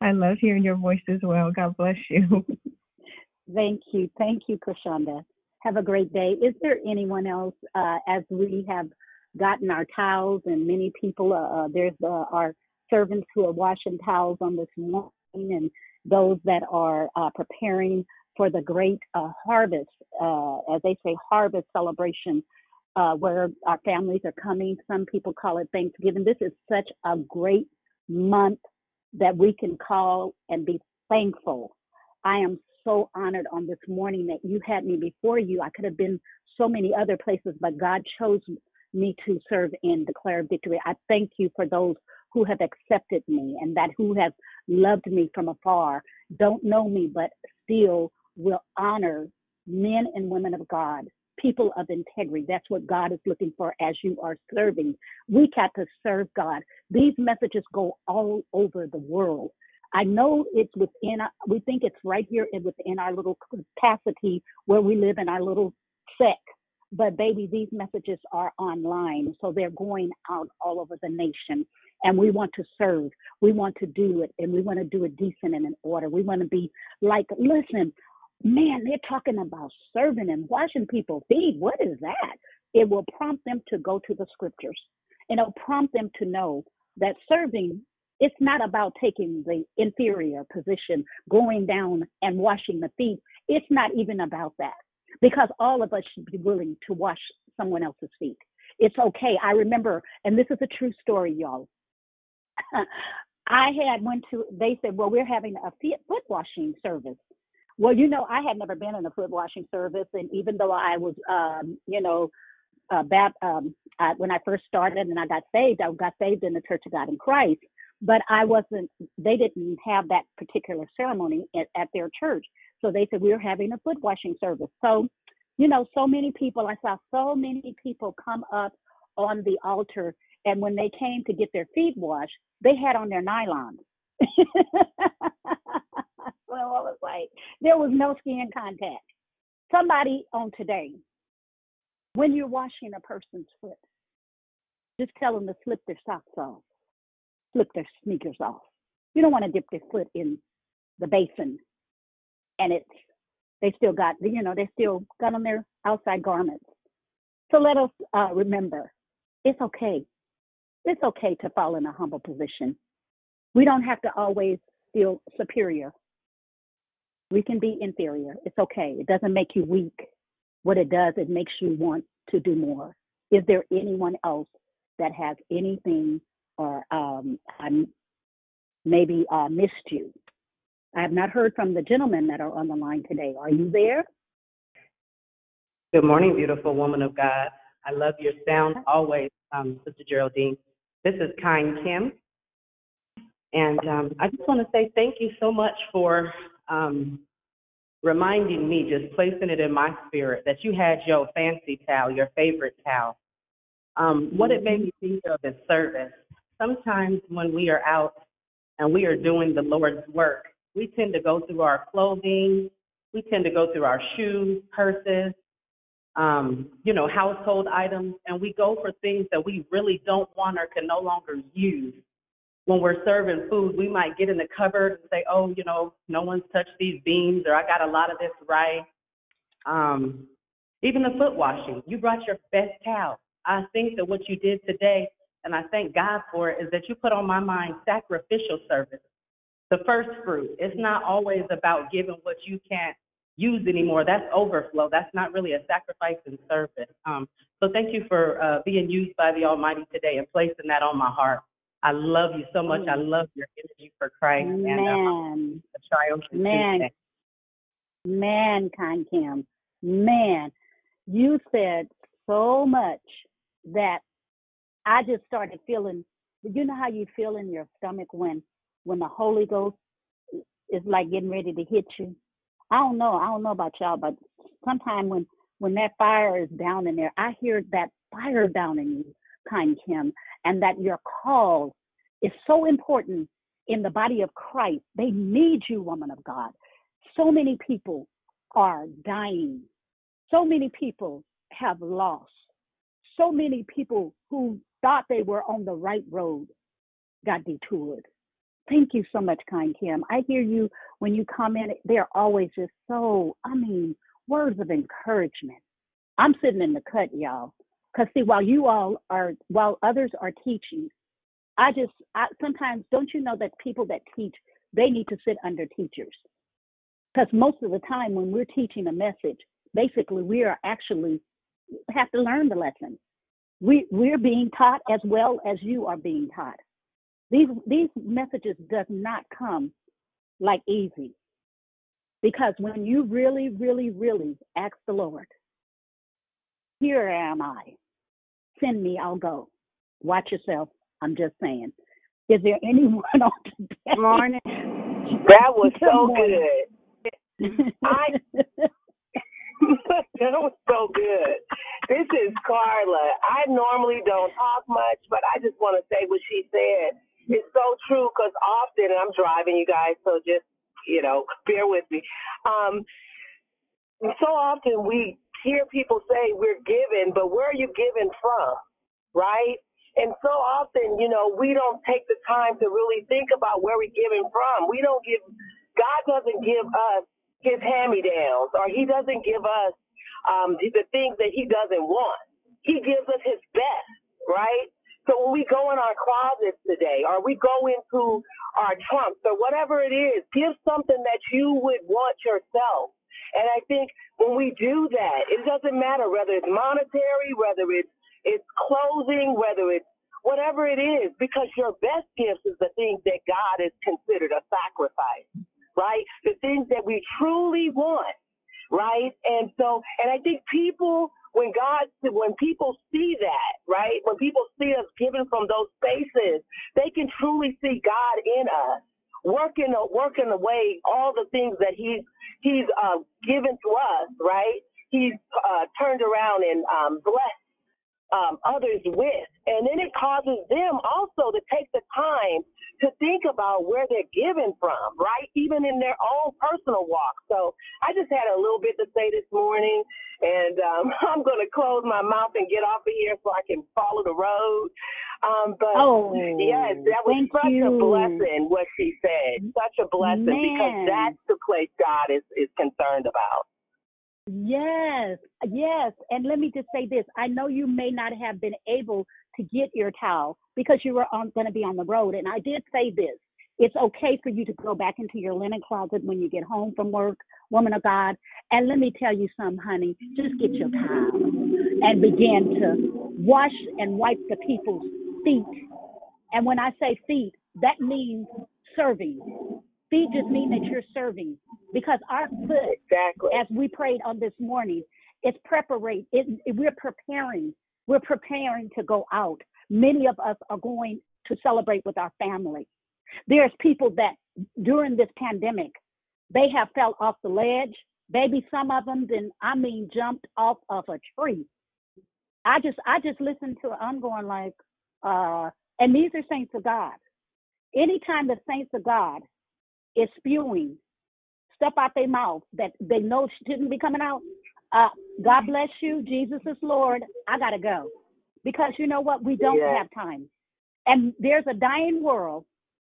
S20: I love hearing your voice as well. God bless you.
S10: Thank you. Thank you, Krishanda. Have a great day. Is there anyone else, uh, as we have gotten our towels and many people, uh, uh, there's uh, our servants who are washing towels on this morning and those that are uh, preparing for the great uh, harvest, uh, as they say, harvest celebration, uh, where our families are coming. Some people call it Thanksgiving. This is such a great month that we can call and be thankful. I am so honored on this morning that you had me before you. I could have been so many other places, but God chose me to serve and declare victory. I thank you for those who have accepted me and that who have loved me from afar, don't know me, but still will honor men and women of God people of integrity. That's what God is looking for as you are serving. We got to serve God. These messages go all over the world. I know it's within, we think it's right here in- within our little capacity where we live in our little sect. But baby, these messages are online. So they're going out all over the nation. And we want to serve. We want to do it. And we want to do it decent and in order. We want to be like, listen, man, they're talking about serving and washing people's feet. What is that? It will prompt them to go to the scriptures. And it'll prompt them to know that serving it's not about taking the inferior position, going down and washing the feet. It's not even about that because all of us should be willing to wash someone else's feet. It's okay. I remember, and this is a true story, y'all. I had went to. They said, "Well, we're having a foot washing service." Well, you know, I had never been in a foot washing service, and even though I was, um, you know, uh, bap, um, I, when I first started and I got saved, I got saved in the Church of God in Christ. But I wasn't. They didn't have that particular ceremony at, at their church, so they said we were having a foot washing service. So, you know, so many people. I saw so many people come up on the altar, and when they came to get their feet washed, they had on their nylons. well, I was like, there was no skin contact. Somebody on today, when you're washing a person's foot, just tell them to slip their socks off, slip their sneakers off. You don't want to dip their foot in the basin and it's they still got you know they still got on their outside garments. So let us uh, remember, it's okay. It's okay to fall in a humble position. We don't have to always feel superior. We can be inferior. It's okay. It doesn't make you weak. What it does, it makes you want to do more. Is there anyone else that has anything or um, maybe uh, missed you? I have not heard from the gentlemen that are on the line today. Are you there?
S21: Good morning, beautiful woman of God. I love your sound always, um, Sister Geraldine. This is Kind Kim. And um, I just want to say thank you so much for um, reminding me, just placing it in my spirit, that you had your fancy towel, your favorite towel. Um, what it made me think of is service. Sometimes when we are out and we are doing the Lord's work, we tend to go through our clothing, we tend to go through our shoes, purses, um, you know, household items, and we go for things that we really don't want or can no longer use. When we're serving food, we might get in the cupboard and say, oh, you know, no one's touched these beans, or I got a lot of this right. Um, even the foot washing, you brought your best towel. I think that what you did today, and I thank God for it, is that you put on my mind sacrificial service. The first fruit. It's not always about giving what you can't use anymore. That's overflow. That's not really a sacrifice in service. Um, so thank you for uh, being used by the Almighty today and placing that on my heart. I love you so much. I love your energy for Christ and uh,
S10: Man,
S21: the trials
S10: man, man, kind Kim, man, you said so much that I just started feeling. You know how you feel in your stomach when when the Holy Ghost is like getting ready to hit you. I don't know. I don't know about y'all, but sometimes when when that fire is down in there, I hear that fire down in you, kind Kim, and that your call is so important in the body of Christ. They need you, woman of God. So many people are dying. So many people have lost. So many people who thought they were on the right road got detoured. Thank you so much, kind Kim. I hear you when you comment. They're always just so, I mean, words of encouragement. I'm sitting in the cut, y'all. Because, see, while you all are, while others are teaching, I just, I, sometimes, don't you know that people that teach, they need to sit under teachers? Because most of the time when we're teaching a message, basically we are actually have to learn the lesson. We, we're being taught as well as you are being taught. These these messages does not come like easy. Because when you really, really, really ask the Lord, here am I. Send me, I'll go. Watch yourself. I'm just saying. Is there anyone on today?
S13: Morning.
S10: That
S13: was so
S10: good.
S13: I
S22: that was so good. This is Carla. I normally don't talk much, but I just want to say what she said. It's so true because often, I'm driving you guys, so just, you know, bear with me. Um, so often we hear people say we're given, but where are you given from? Right? And so often, you know, we don't take the time to really think about where we're given from. We don't give, God doesn't give us his hand me downs or he doesn't give us um, the things that he doesn't want. He gives us his best, right? So when we go in our closets today or we go into our trunks or whatever it is, give something that you would want yourself. And I think when we do that, it doesn't matter whether it's monetary, whether it's it's clothing, whether it's whatever it is, because your best gifts is the things that God has considered a sacrifice, right? The things that we truly want, right? And so, and I think people, when God, when people see that, right? When people see us given from those spaces, they can truly see God in us working working away all the things that he's he's uh, given to us, right? He's uh, turned around and um, blessed um, others with. And then it causes them also to take the time to think about where they're given from, right? Even in their own personal walk. So I just had a little bit to say this morning, and um, I'm going to close my mouth and get off of here so I can follow the road. Um, but
S10: oh,
S22: yes, that was such
S10: you.
S22: a blessing what she said. Such a blessing
S10: Man.
S22: because that's the place God is, is concerned about.
S10: Yes, yes. And let me just say this. I know you may not have been able to get your towel because you were going to be on the road. And I did say this. It's okay for you to go back into your linen closet when you get home from work, woman of God. And let me tell you something, honey. Just get your towel and begin to wash and wipe the people's feet. And when I say feet, that means serving. Feet just mean that you're serving because our foot,
S22: exactly.
S10: as we prayed on this morning, it's preparate. It, it, we're preparing. We're preparing to go out. Many of us are going to celebrate with our family. There's people that during this pandemic, they have fell off the ledge. Maybe some of them, then I mean, jumped off of a tree. I just, I just listened to. it. I'm going like, uh, and these are saints of God. Anytime the saints of God is spewing stuff out their mouth that they know shouldn't be coming out, uh, God bless you. Jesus is Lord. I got to go. Because you know what? We don't
S22: Yeah.
S10: have time. And there's a dying world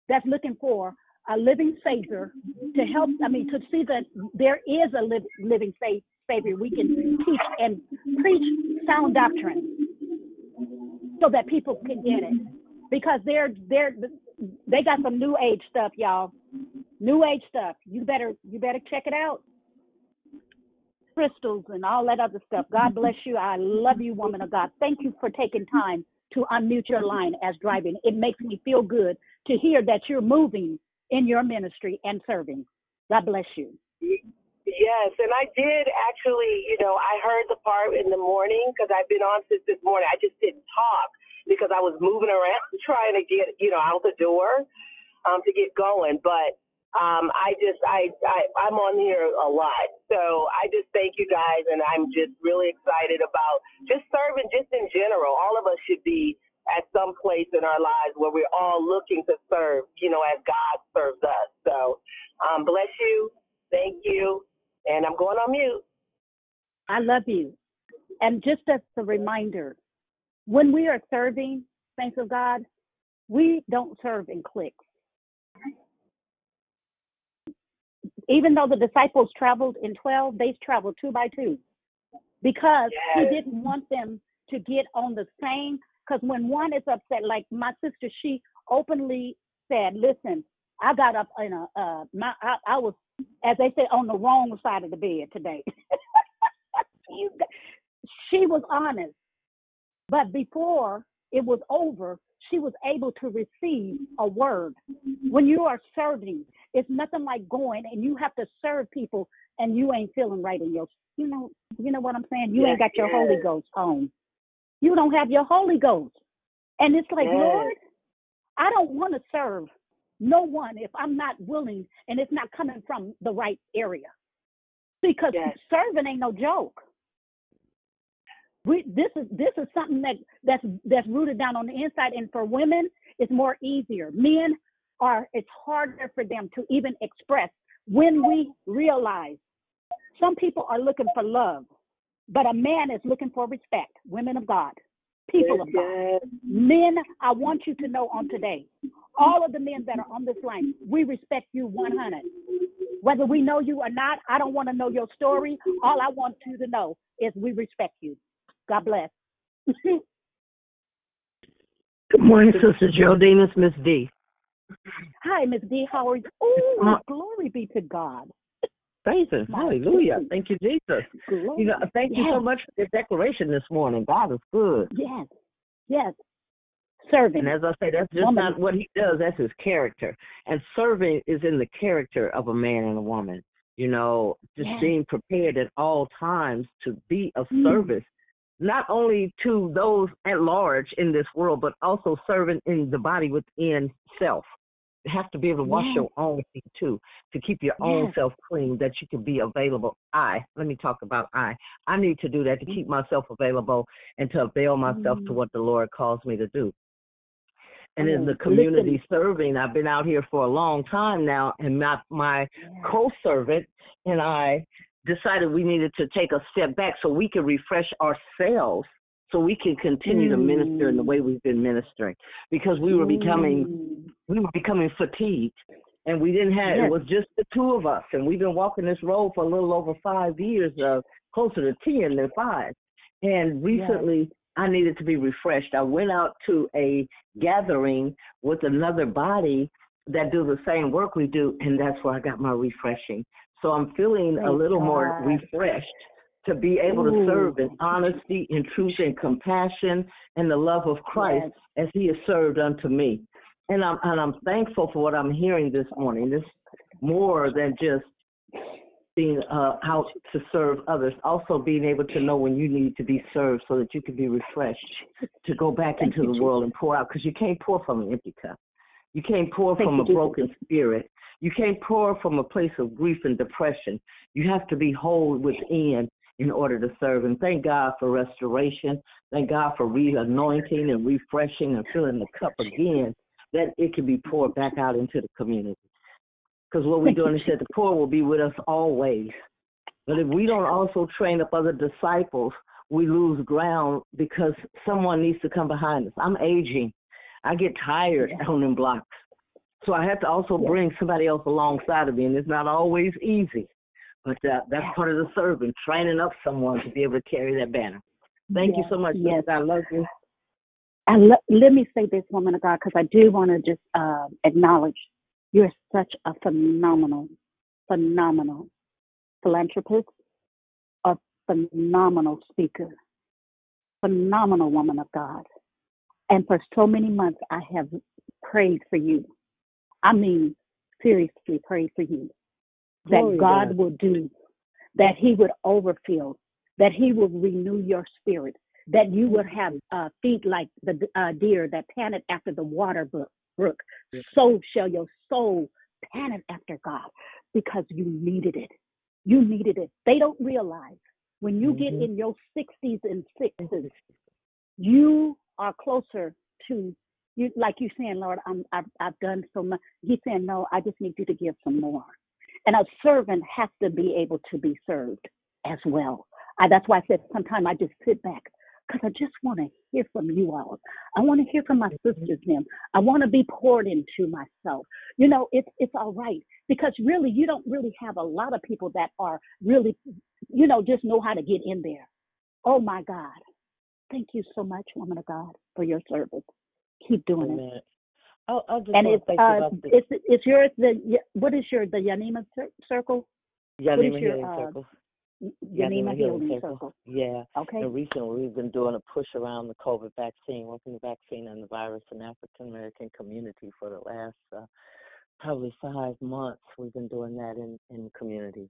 S10: that's looking for a living Savior to help. I mean, to see that there is a liv- living sa- Savior we can teach and preach sound doctrine so that people can get it. Because they're they're they got some new age stuff, y'all. New age stuff. You better you better check it out. Crystals and all that other stuff. God bless you. I love you, woman of God. Thank you for taking time to unmute your line as driving. It makes me feel good to hear that you're moving in your ministry and serving. God bless you.
S22: Yes, and I did actually, you know, I heard the part in the morning because I've been on since this morning. I just didn't talk because I was moving around trying to get, you know, out the door um, to get going. But um, I just, I, I, I'm on here a lot. So I just thank you guys, and I'm just really excited about just serving just in general. All of us should be at some place in our lives where we're all looking to serve, you know, as God serves us. So um, bless you. Thank you. And I'm going on mute.
S10: I love you. And just as a reminder, when we are serving, saints of God, we don't serve in cliques. Even though the disciples traveled in 12, they traveled two by two because he didn't want them to get on the same. Because when one is upset, like my sister, she openly said, Listen, I got up in a, uh, my, I, I was, as they say, on the wrong side of the bed today. You she was honest. But before it was over, she was able to receive a word. When you are serving, it's nothing like going and you have to serve people and you ain't feeling right in your you know you know what I'm saying? You ain't got your Holy. Ghost on. You don't have your Holy Ghost. And it's like,
S22: Yes.
S10: Lord, I don't want to serve no one if I'm not willing and it's not coming from the right area. because
S22: Yes.
S10: serving ain't no joke. We this is this is something that that's that's rooted down on the inside, and for women, it's more easier. Men are it's harder for them to even express when we realize some people are looking for love, but a man is looking for respect. Women of God, people of God, men. I want you to know on today, all of the men that are on this line, we respect you 100. Whether we know you or not, I don't want to know your story. All I want you to know is we respect you. God bless.
S23: Good morning, Sister Geraldine. It's Miss D.
S10: Hi, Miss D. How are you? Oh,
S23: Uh,
S10: glory be to God. My
S23: Hallelujah. Thank you, Jesus.
S10: Glory.
S23: You know, thank you so much for your declaration this morning. God is good.
S10: Yes. Yes. Serving.
S23: And as I say, that's just
S10: Woman.
S23: not what he does, that's his character. And serving is in the character of a man and a woman. You know, just
S10: Yes.
S23: being prepared at all times to be of
S10: Mm.
S23: service, not only to those at large in this world, but also serving in the body within self. Have to be able to wash
S10: Yes.
S23: your own feet too, to keep your own self clean, that you can be available. I, let me talk about I. I need to do that to keep myself available and to avail myself to
S10: Mm.
S23: what the Lord calls me to do. And in
S10: Oh,
S23: the community
S10: listen.
S23: serving, I've been out here for a long time now, and my my co-servant and I decided we needed to take a step back so we could refresh ourselves, so we can continue to minister in the way we've been ministering, because we were becoming
S10: Mm.
S23: we were becoming fatigued, and we didn't have
S10: Yes.
S23: it was just the two of us, and we've been walking this road for a little over five years, uh, closer to ten than five, and recently. I needed to be refreshed. I went out to a gathering with another body that do the same work we do, and that's where I got my refreshing. So I'm feeling a
S10: Praise
S23: little more refreshed to be able to serve in honesty, in truth, and compassion, and the love of Christ as He has served unto me. And I'm and I'm thankful for what I'm hearing this morning. This more than just being uh, out to serve others, also being able to know when you need to be served so that you can be refreshed to go back
S10: Thank
S23: into the world and pour out because you can't pour from an empty cup. You can't pour
S10: Thank
S23: from a
S10: Jesus.
S23: broken spirit. You can't pour from a place of grief and depression. You have to be whole within in order to serve. And thank God for restoration. Thank God for re anointing and refreshing and filling the cup again that it can be poured back out into the community. Because what we're doing is that the poor will be with us always. But if we don't also train up other disciples, we lose ground because someone needs to come behind us. I'm aging. I get tired on them blocks. So I have to also bring somebody else alongside of me, and it's not always easy. But uh, that's part of the serving, training up someone to be able to carry that banner. Thank you so much.
S10: yes.
S23: I love you.
S10: And let, let me say this, woman of God, because I do want to just uh, acknowledge you're such a phenomenal, phenomenal philanthropist, a phenomenal speaker, phenomenal woman of God. And for so many months, I have prayed for you. I mean, seriously prayed for you that
S23: Glory
S10: God will do, that He would overfill, that He will renew your spirit, that you would have uh, feet like the uh, deer that panted after the water brook. So shall your soul panted after God because you needed it. You needed it. They don't realize when you get
S23: Mhm.
S10: in your 60s and 60s, you are closer to you like you saying lord i'm i've, I've done so much he's saying no i just need you to give some more and a servant has to be able to be served as well. I, that's why i said sometimes i just sit back because i just want to hear from you all. I want to hear from my mm-hmm. sisters them i want to be poured into myself. You know it's it's all right because really you don't really have a lot of people that are really you know just know how to get in there. Oh my god. Thank you so much, woman of God, for your service. Keep doing it.
S23: Amen. I, I just
S10: And it's uh,
S23: you
S10: it's it's yours. The what is your the Yanima circle? what is
S23: Yanima
S10: your
S23: Healing
S10: uh,
S23: Circle.
S10: Yanima Healing Circle?
S23: Yeah.
S10: Okay.
S23: And recently we've been doing a push around the COVID vaccine, working the vaccine and the virus in African American community for the last uh, probably five months. We've been doing that in in the community,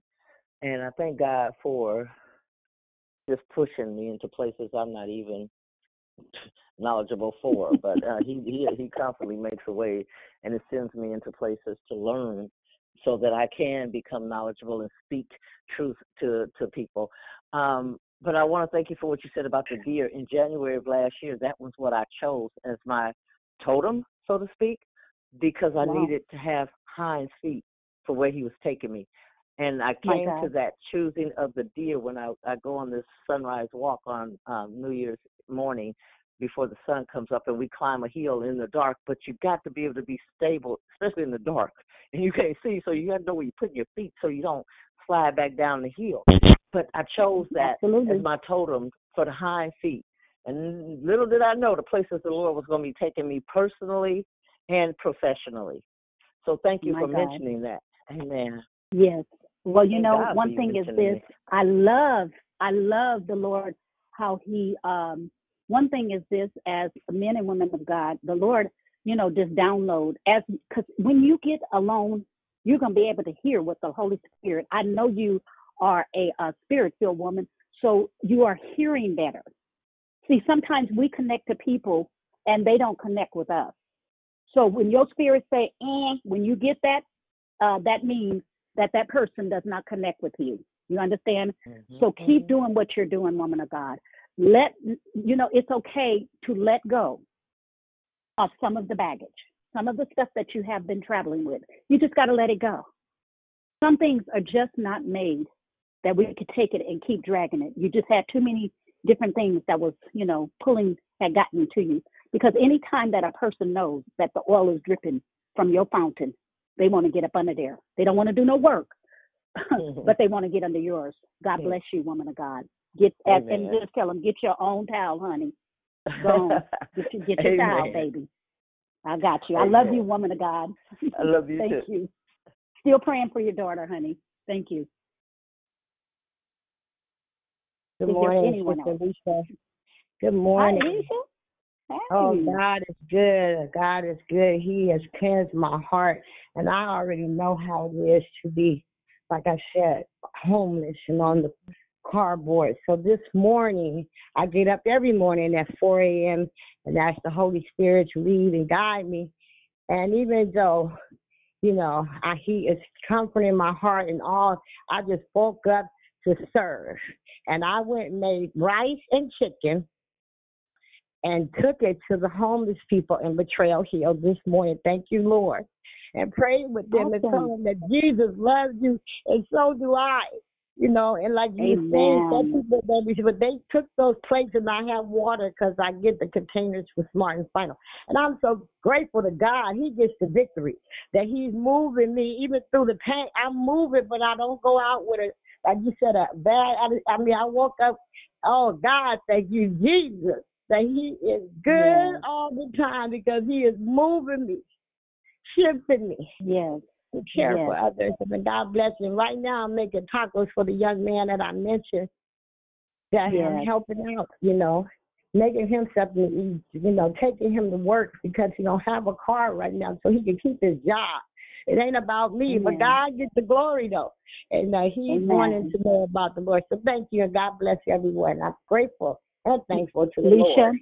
S23: and I thank God for just pushing me into places I'm not even knowledgeable for. But uh, he he he constantly makes a way, and it sends me into places to learn so that I can become knowledgeable and speak truth to to people. Um, but I want to thank you for what you said about the deer. In January of last year, that was what I chose as my totem, so to speak, because I
S10: Wow.
S23: needed to have hind feet for where he was taking me. And I came to that choosing of the deer when I, I go on this sunrise walk on um, New Year's morning before the sun comes up and we climb a hill in the dark. But you've got to be able to be stable, especially in the dark. And you can't see, so you got to know where you're putting your feet so you don't slide back down the hill. But I chose that
S10: Absolutely.
S23: as my totem for the hind feet. And little did I know the places the Lord was going to be taking me personally and professionally. So thank you
S10: My
S23: for
S10: God.
S23: mentioning that. Amen.
S10: Yes. Well, you
S23: Thank
S10: know,
S23: God
S10: one thing is this. I love, I love the Lord, how he, um, one thing is this, as men and women of God, the Lord, you know, just download as, because when you get alone, you're going to be able to hear what the Holy Spirit, I know you are a, a spirit filled woman, so you are hearing better. See, sometimes we connect to people and they don't connect with us. So when your spirit say, eh, when you get that, uh, that means that that person does not connect with you. You understand? So keep doing what you're doing, woman of God. Let you know it's okay to let go of some of the baggage, some of the stuff that you have been traveling with. You just got to let it go. Some things are just not made that we could take it and keep dragging it. You just had too many different things that was, you know, pulling had gotten to you. Because any time that a person knows that the oil is dripping from your fountain, they want to get up under there. They don't want to do no work, mm-hmm. but they want to get under yours. God mm. bless you, woman of God. Get and, and just tell them, get your own towel, honey. Go on, get your, get your towel, baby. I got you. I love you, woman of God.
S23: I love you
S10: Thank
S23: too.
S10: you. Still praying for your daughter, honey. Thank you.
S24: Good
S10: Is
S24: morning,
S10: anyone
S24: Sister
S10: else?
S24: Lisa. Good
S10: Hi,
S24: morning.
S10: Alicia. Oh, hey.
S24: Oh, God is good. God is good. He has cleansed my heart, and I already know how it is to be, like I said, homeless and on the cardboard. So this morning, I get up every morning at 4 a.m. and ask the Holy Spirit to lead and guide me. And even though, you know, I, He is comforting my heart and all, I just woke up to serve. And I went and made rice and chicken and took it to the homeless people in Betrayal Hill this morning. Thank you, Lord. And prayed with them and told them that Jesus loves you and so do I. You know, and like you were saying, some
S10: Amen.
S24: people, baby, but they took those plates and I have water because I get the containers for Smart and Final. And I'm so grateful to God. He gets the victory. That He's moving me even through the pain. I'm moving, but I don't go out with a, like you said, a bad. I, I mean, I woke up. Oh God, thank you, Jesus that he is good
S10: Yes.
S24: all the time because he is moving me, shifting me
S10: Yes.
S24: To care for others. And God bless you. Right now, I'm making tacos for the young man that I mentioned that I'm helping out, you know, making him something to eat, you know, taking him to work because he don't have a car right now so he can keep his job. It ain't about me, but God gets the glory though. And uh, he's
S10: Amen.
S24: wanting to know about the Lord. So thank you and God bless everyone. I'm grateful and thankful to the
S10: Leisha,
S24: Lord.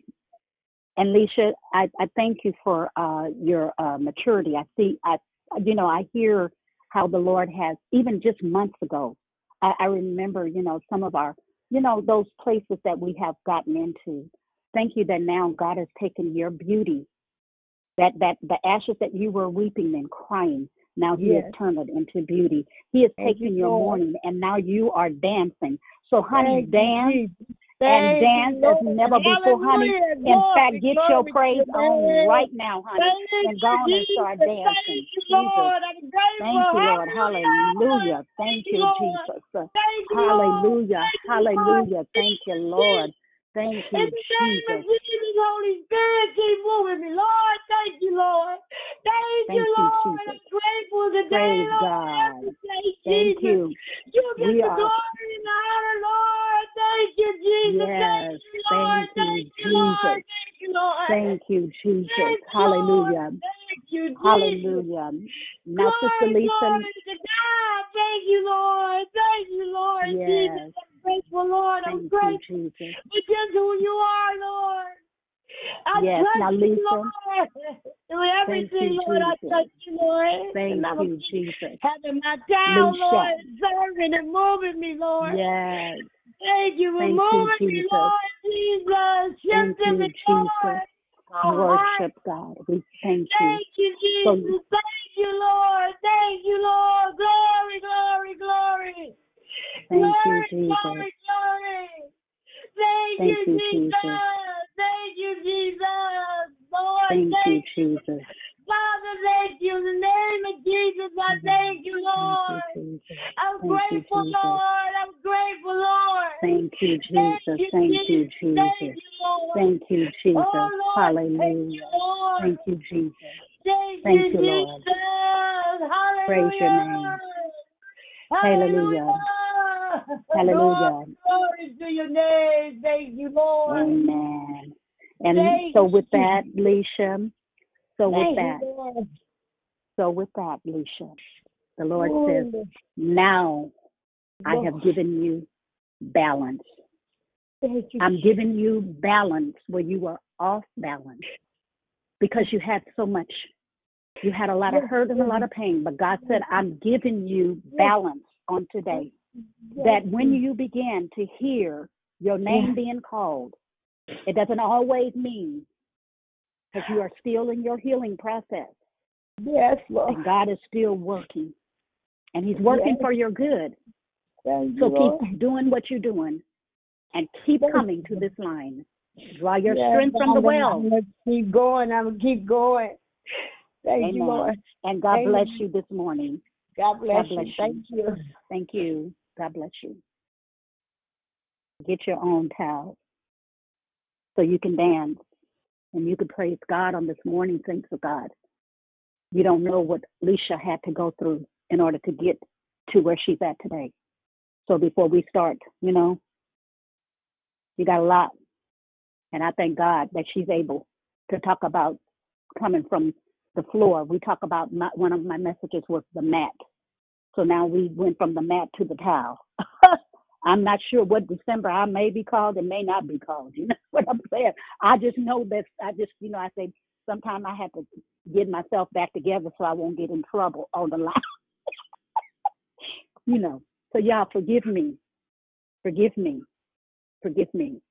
S10: and Leisha, I, I thank you for uh, your uh, maturity. I see, I, you know, I hear how the Lord has, even just months ago, I, I remember, you know, some of our, you know, those places that we have gotten into. Thank you that now God has taken your beauty, that that the ashes that you were weeping and crying, now He has turned it into beauty. He has
S24: Thank you,
S10: taken your
S24: Lord.
S10: mourning, and now you are dancing. So, honey,
S24: Thank you,
S10: dance And dance as never before, honey. In fact, get your
S24: glory
S10: praise on right now, honey,
S24: Thank
S10: and go on and start dancing.
S24: Thank you,
S10: Jesus.
S24: Lord.
S10: Thank you, Lord.
S24: Hallelujah.
S10: Thank
S24: you,
S10: Jesus.
S24: Hallelujah.
S10: Hallelujah.
S24: Thank you, Lord.
S10: Thank you,
S24: In the name of
S10: Jesus.
S24: Jesus, Holy Spirit, keep moving me. Lord, thank you, Lord. Thank,
S10: Thank
S24: you, Lord.
S10: Jesus.
S24: I'm grateful today,
S10: Praise
S24: Lord.
S10: God. Thank
S24: Jesus.
S10: you.
S24: You get
S10: We
S24: the
S10: are,
S24: glory and the honor, Lord. Thank you, Jesus.
S10: yes.
S24: Thank you, Lord.
S10: Thank you,
S24: Thank you, Lord.
S10: Jesus.
S24: Thank you, Lord.
S10: Thank you, Jesus.
S24: Thank.
S10: Hallelujah.
S24: Thank you, Jesus.
S10: Hallelujah. Now, Sister Lisa,
S24: glory to God. Thank you, Lord. Thank you, Lord
S10: yes.
S24: I'm grateful, Lord. I'm
S10: Thank you,
S24: grateful
S10: Jesus.
S24: for just who you are, Lord. I
S10: Yes. Now,
S24: you, Lord.
S13: Through everything,
S10: you,
S13: Lord, I
S10: Jesus.
S13: touch you, Lord.
S10: Thank
S13: and I'm
S10: you, Jesus.
S13: having my down,
S10: Lucia.
S13: Lord, serving and moving me, Lord.
S10: Yes.
S13: Thank you for
S10: Thank you,
S13: moving me,
S10: Jesus.
S13: Lord Jesus.
S10: Thank you,
S13: me, Lord.
S10: Jesus.
S13: Oh,
S10: Worship God. We thank you.
S13: Thank you,
S10: So-
S13: Jesus. Thank you, Lord. Thank you, Lord. Glory, glory, glory.
S10: Thank you,
S13: glory,
S10: Jesus.
S13: glory, glory. Thank,
S10: Thank
S13: you,
S10: you,
S13: Jesus.
S10: Jesus.
S13: Thank you, Jesus. Lord,
S10: Thank
S13: thank
S10: you, Jesus.
S13: Father, thank you. In the name of Jesus, I thank you, Lord.
S10: Thank you,
S13: I'm
S10: Thank
S13: grateful,
S10: Jesus.
S13: Lord. I'm grateful, Lord.
S10: Thank you, Jesus. Thank you, Jesus.
S13: you.
S10: Thank you, Jesus.
S13: Oh, Lord, thank
S10: Hallelujah.
S13: you.
S10: Thank you, Jesus.
S13: Thank, you,
S10: you, Lord. Praise your name. Hallelujah. Hallelujah.
S13: Glory to your name. Thank you, Lord.
S10: Amen. And
S13: Thank
S10: so with that, Leisha, so with
S13: Thank
S10: that,
S13: you, Lord.
S10: so with that, Leisha, the Lord says, now I have given you balance.
S13: You.
S10: I'm giving you balance where you were off balance because you had so much. You had a lot of hurt and a lot of pain, but God said, I'm giving you balance on today. That when you begin to hear your name
S13: Yes.
S10: being called, it doesn't always mean because you are still in your healing process.
S13: Yes, Lord.
S10: And God is still working. And He's working
S13: Yes.
S10: for your good.
S13: Thank
S10: So
S13: you,
S10: keep doing what you're doing and keep coming to this line. Draw your
S13: Yes,
S10: strength from the well.
S13: I'm gonna keep going. I'm gonna keep going. Thank you, Lord.
S10: And God
S13: Amen.
S10: bless you this morning.
S13: God bless,
S10: God bless
S13: you. Thank you.
S10: Thank you. God bless you. Get your own towel so you can dance and you can praise God on this morning. Thanks to God. You don't know what Leisha had to go through in order to get to where she's at today. So before we start, you know, you got a lot. And I thank God that she's able to talk about coming from the floor. We talk about my, one of my messages was the mat. So now we went from the mat to the towel. I'm not sure what December I may be called and may not be called. You know what I'm saying? I just know that I just, you know, I say sometimes I have to get myself back together so I won't get in trouble on the line. you know. So y'all forgive me. Forgive me. Forgive me.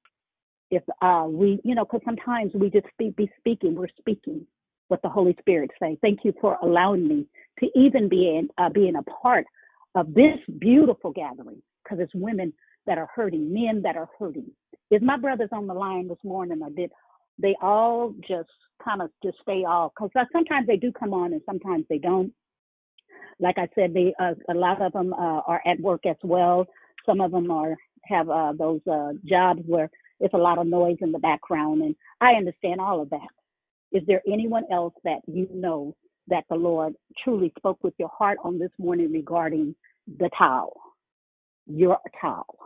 S10: If uh we, you know, because sometimes we just be speaking. We're speaking what the Holy Spirit say. Thank you for allowing me to even be in, uh, being a part of this beautiful gathering because it's women that are hurting, men that are hurting. Is my brothers on the line this morning or did they all just kind of just stay off? Because sometimes they do come on and sometimes they don't. Like I said, they uh, a lot of them uh, are at work as well. Some of them are have uh, those uh, jobs where it's a lot of noise in the background, and I understand all of that. Is there anyone else that you know that the Lord truly spoke with your heart on this morning regarding the towel? Your towel.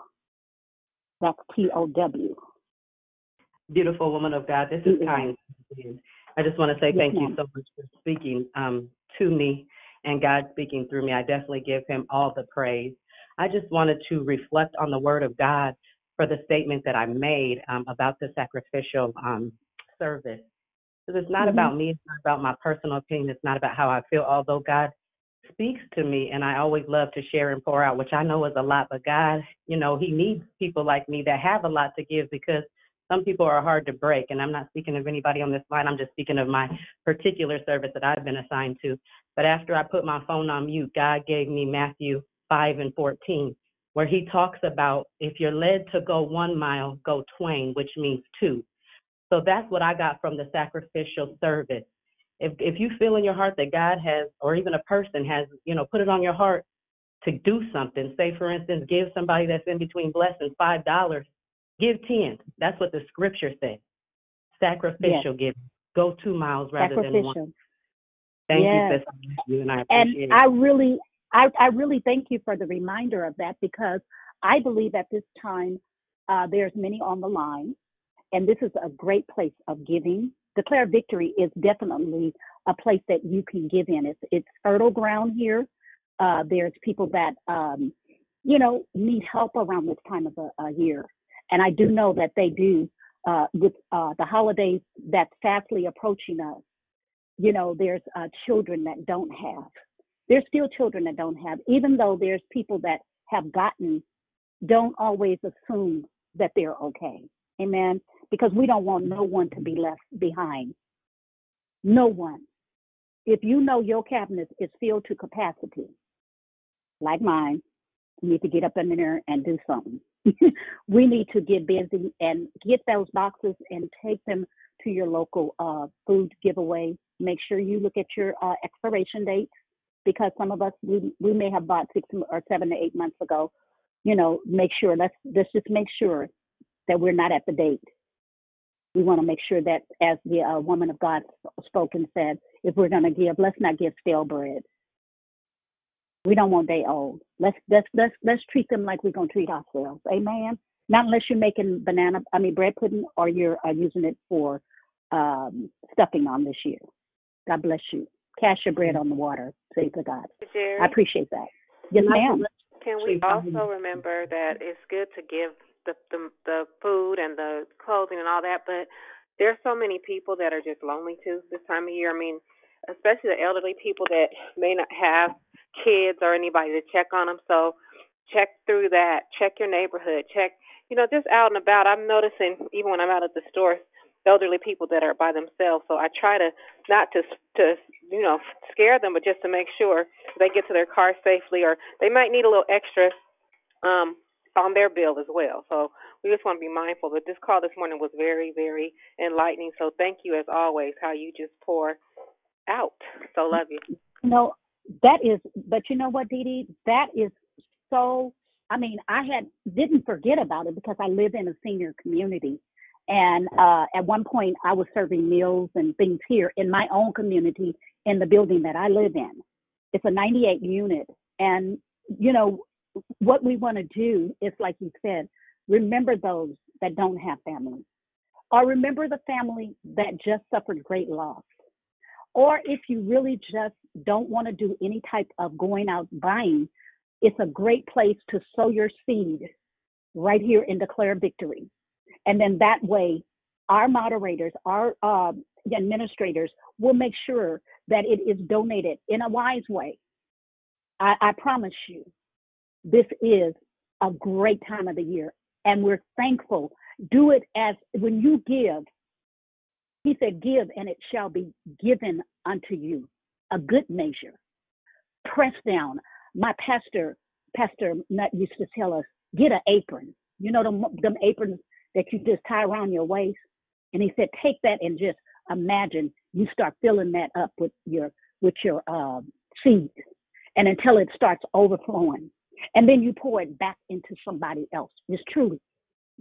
S10: That's T O W.
S21: Beautiful woman of God, this is kind. I just want to say
S10: Yes,
S21: thank you so much for speaking um, to me and God speaking through me. I definitely give him all the praise. I just wanted to reflect on the word of God for the statement that I made um, about the sacrificial um, service. Because it's not
S13: Mhm.
S21: about me, it's not about my personal opinion, it's not about how I feel, although God speaks to me and I always love to share and pour out, which I know is a lot, but God, you know, He needs people like me that have a lot to give because some people are hard to break. And I'm not speaking of anybody on this line, I'm just speaking of my particular service that I've been assigned to. But after I put my phone on mute, God gave me Matthew 5 and 14, where He talks about if you're led to go one mile, go twain, which means two. So that's what I got from the sacrificial service. If if you feel in your heart that God has, or even a person has, you know, put it on your heart to do something. Say, for instance, give somebody that's in between blessings five dollars. Give ten. That's what the scripture says. Sacrificial giving. Go two miles rather than one. Thank
S10: Yes.
S21: you, sister. You and I
S10: And
S21: appreciate
S10: I really, I, I really thank you for the reminder of that because I believe at this time uh, there's many on the line, and this is a great place of giving. Declare Victory is definitely a place that you can give in. It's it's fertile ground here. Uh, there's people that um, you know need help around this time of the uh, year, and I do know that they do uh, with uh, the holidays that's fastly approaching us you know, there's uh, children that don't have. There's still children that don't have, even though there's people that have gotten, don't always assume that they're okay. Amen. Because we don't want no one to be left behind. No one. If you know your cabinet is filled to capacity, like mine, you need to get up in there and do something. we need to get busy and get those boxes and take them to your local uh, food giveaway. Make sure you look at your uh, expiration dates because some of us we we may have bought six or seven to eight months ago. You know, make sure let's let's just make sure that we're not at the date. We want to make sure that, as the uh, woman of God spoke and said, if we're going to give, let's not give stale bread. We don't want day old. Let's let's let's let's treat them like we're gonna treat ourselves. Amen. Not unless you're making banana, I mean bread pudding, or you're uh, using it for um, stuffing on this year. God bless you. Cast your bread on the water. Say to God.
S6: Jerry,
S10: I appreciate that. Yes, ma'am.
S6: Can we also remember that it's good to give the, the the food and the clothing and all that, but there's so many people that are just lonely too this time of year. I mean, especially the elderly people that may not have kids or anybody to check on them. So check through that. Check your neighborhood. Check, you know, just out and about. I'm noticing even when I'm out at the stores, elderly people that are by themselves. So I try to not to to you know scare them, but just to make sure they get to their car safely, or they might need a little extra um on their bill as well. So we just want to be mindful. But this call this morning was very, very enlightening. So thank you as always, how you just pour out. So love you.
S10: No, that is, but you know what, Dee Dee? That is so. I mean, I had didn't forget about it because I live in a senior community, and uh, at one point I was serving meals and things here in my own community in the building that I live in. It's a 98 unit, and you know what we want to do is, like you said, remember those that don't have families, or remember the family that just suffered great loss or if you really just don't want to do any type of going out buying, it's a great place to sow your seed right here and declare victory. And then that way, our moderators, our uh, administrators will make sure that it is donated in a wise way. I, I promise you, this is a great time of the year, and we're thankful. Do it as when you give, he said, Give and it shall be given unto you, a good measure. Press down. My pastor, Pastor Nutt used to tell us, get an apron. You know them, them aprons that you just tie around your waist? And he said, take that and just imagine you start filling that up with your with your uh, seed, and until it starts overflowing, and then you pour it back into somebody else. It's truly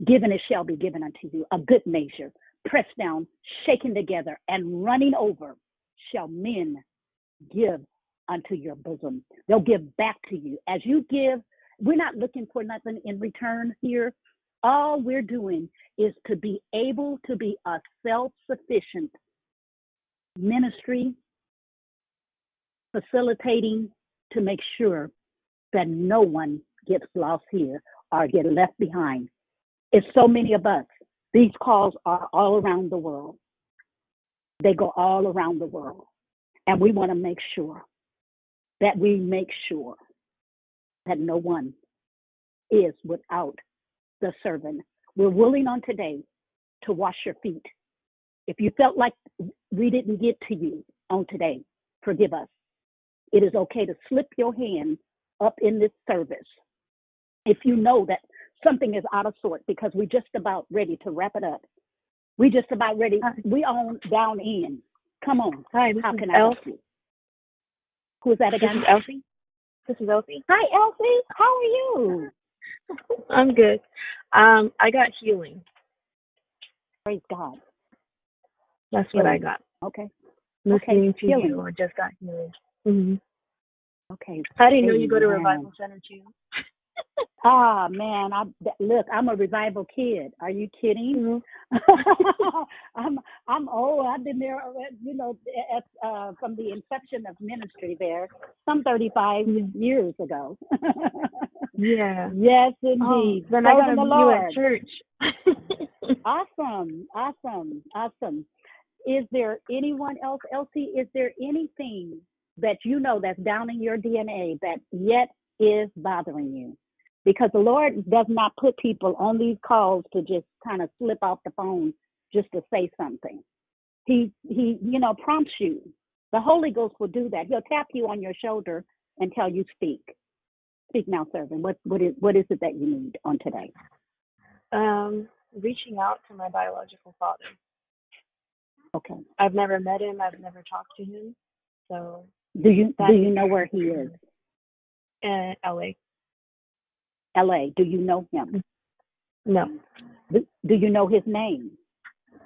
S10: given it shall be given unto you, a good measure, pressed down, shaken together, and running over, shall men give unto your bosom. They'll give back to you. As you give, we're not looking for nothing in return here. All we're doing is to be able to be a self sufficient ministry, facilitating to make sure that no one gets lost here or get left behind. It's so many of us these calls are all around the world. They go all around the world. And we want to make sure that we make sure that no one is without the servant. We're willing on today to wash your feet. If you felt like we didn't get to you on today, forgive us. It is okay to slip your hand up in this service. If you know that something is out of sort because we're just about ready to wrap it up. We just about ready. We on down in. Come on.
S25: Hi, this
S10: How
S25: is
S10: can I help you? Who's that
S25: This
S10: again?
S25: is Elsie. This is Elsie.
S10: Hi, Elsie. How are you?
S25: I'm good. Um, I got healing.
S10: Praise God.
S25: That's what I got.
S10: Okay.
S25: Listening to
S10: healing.
S25: you, I just got healing. hmm
S10: Okay.
S25: I didn't know you go to. Revival Center too.
S10: Ah, man, I look. I'm a revival kid. Are you kidding?
S25: Mm-hmm.
S10: I'm I'm old. I've been there, uh, you know, at, uh, from the inception of ministry there, some 35 years ago.
S25: Yeah.
S10: yes,
S25: Oh,
S10: indeed.
S25: then I got to
S10: the Lord.
S25: at church.
S10: awesome, awesome, awesome. is there anyone else, Elsie? Is there anything that you know that's down in your DNA that yet is bothering you? Because the Lord does not put people on these calls to just kind of slip off the phone just to say something. He he, you know, prompts you. The Holy Ghost will do that. He'll tap you on your shoulder and tell you speak. Speak now, servant. What what is what is it that you need on today?
S25: Um, reaching out to my biological father.
S10: Okay.
S25: I've never met him. I've never talked to him. So
S10: Do you do you know where he is?
S25: in LA.
S10: L.A. Do you know him?
S25: No.
S10: Do, do you know his name?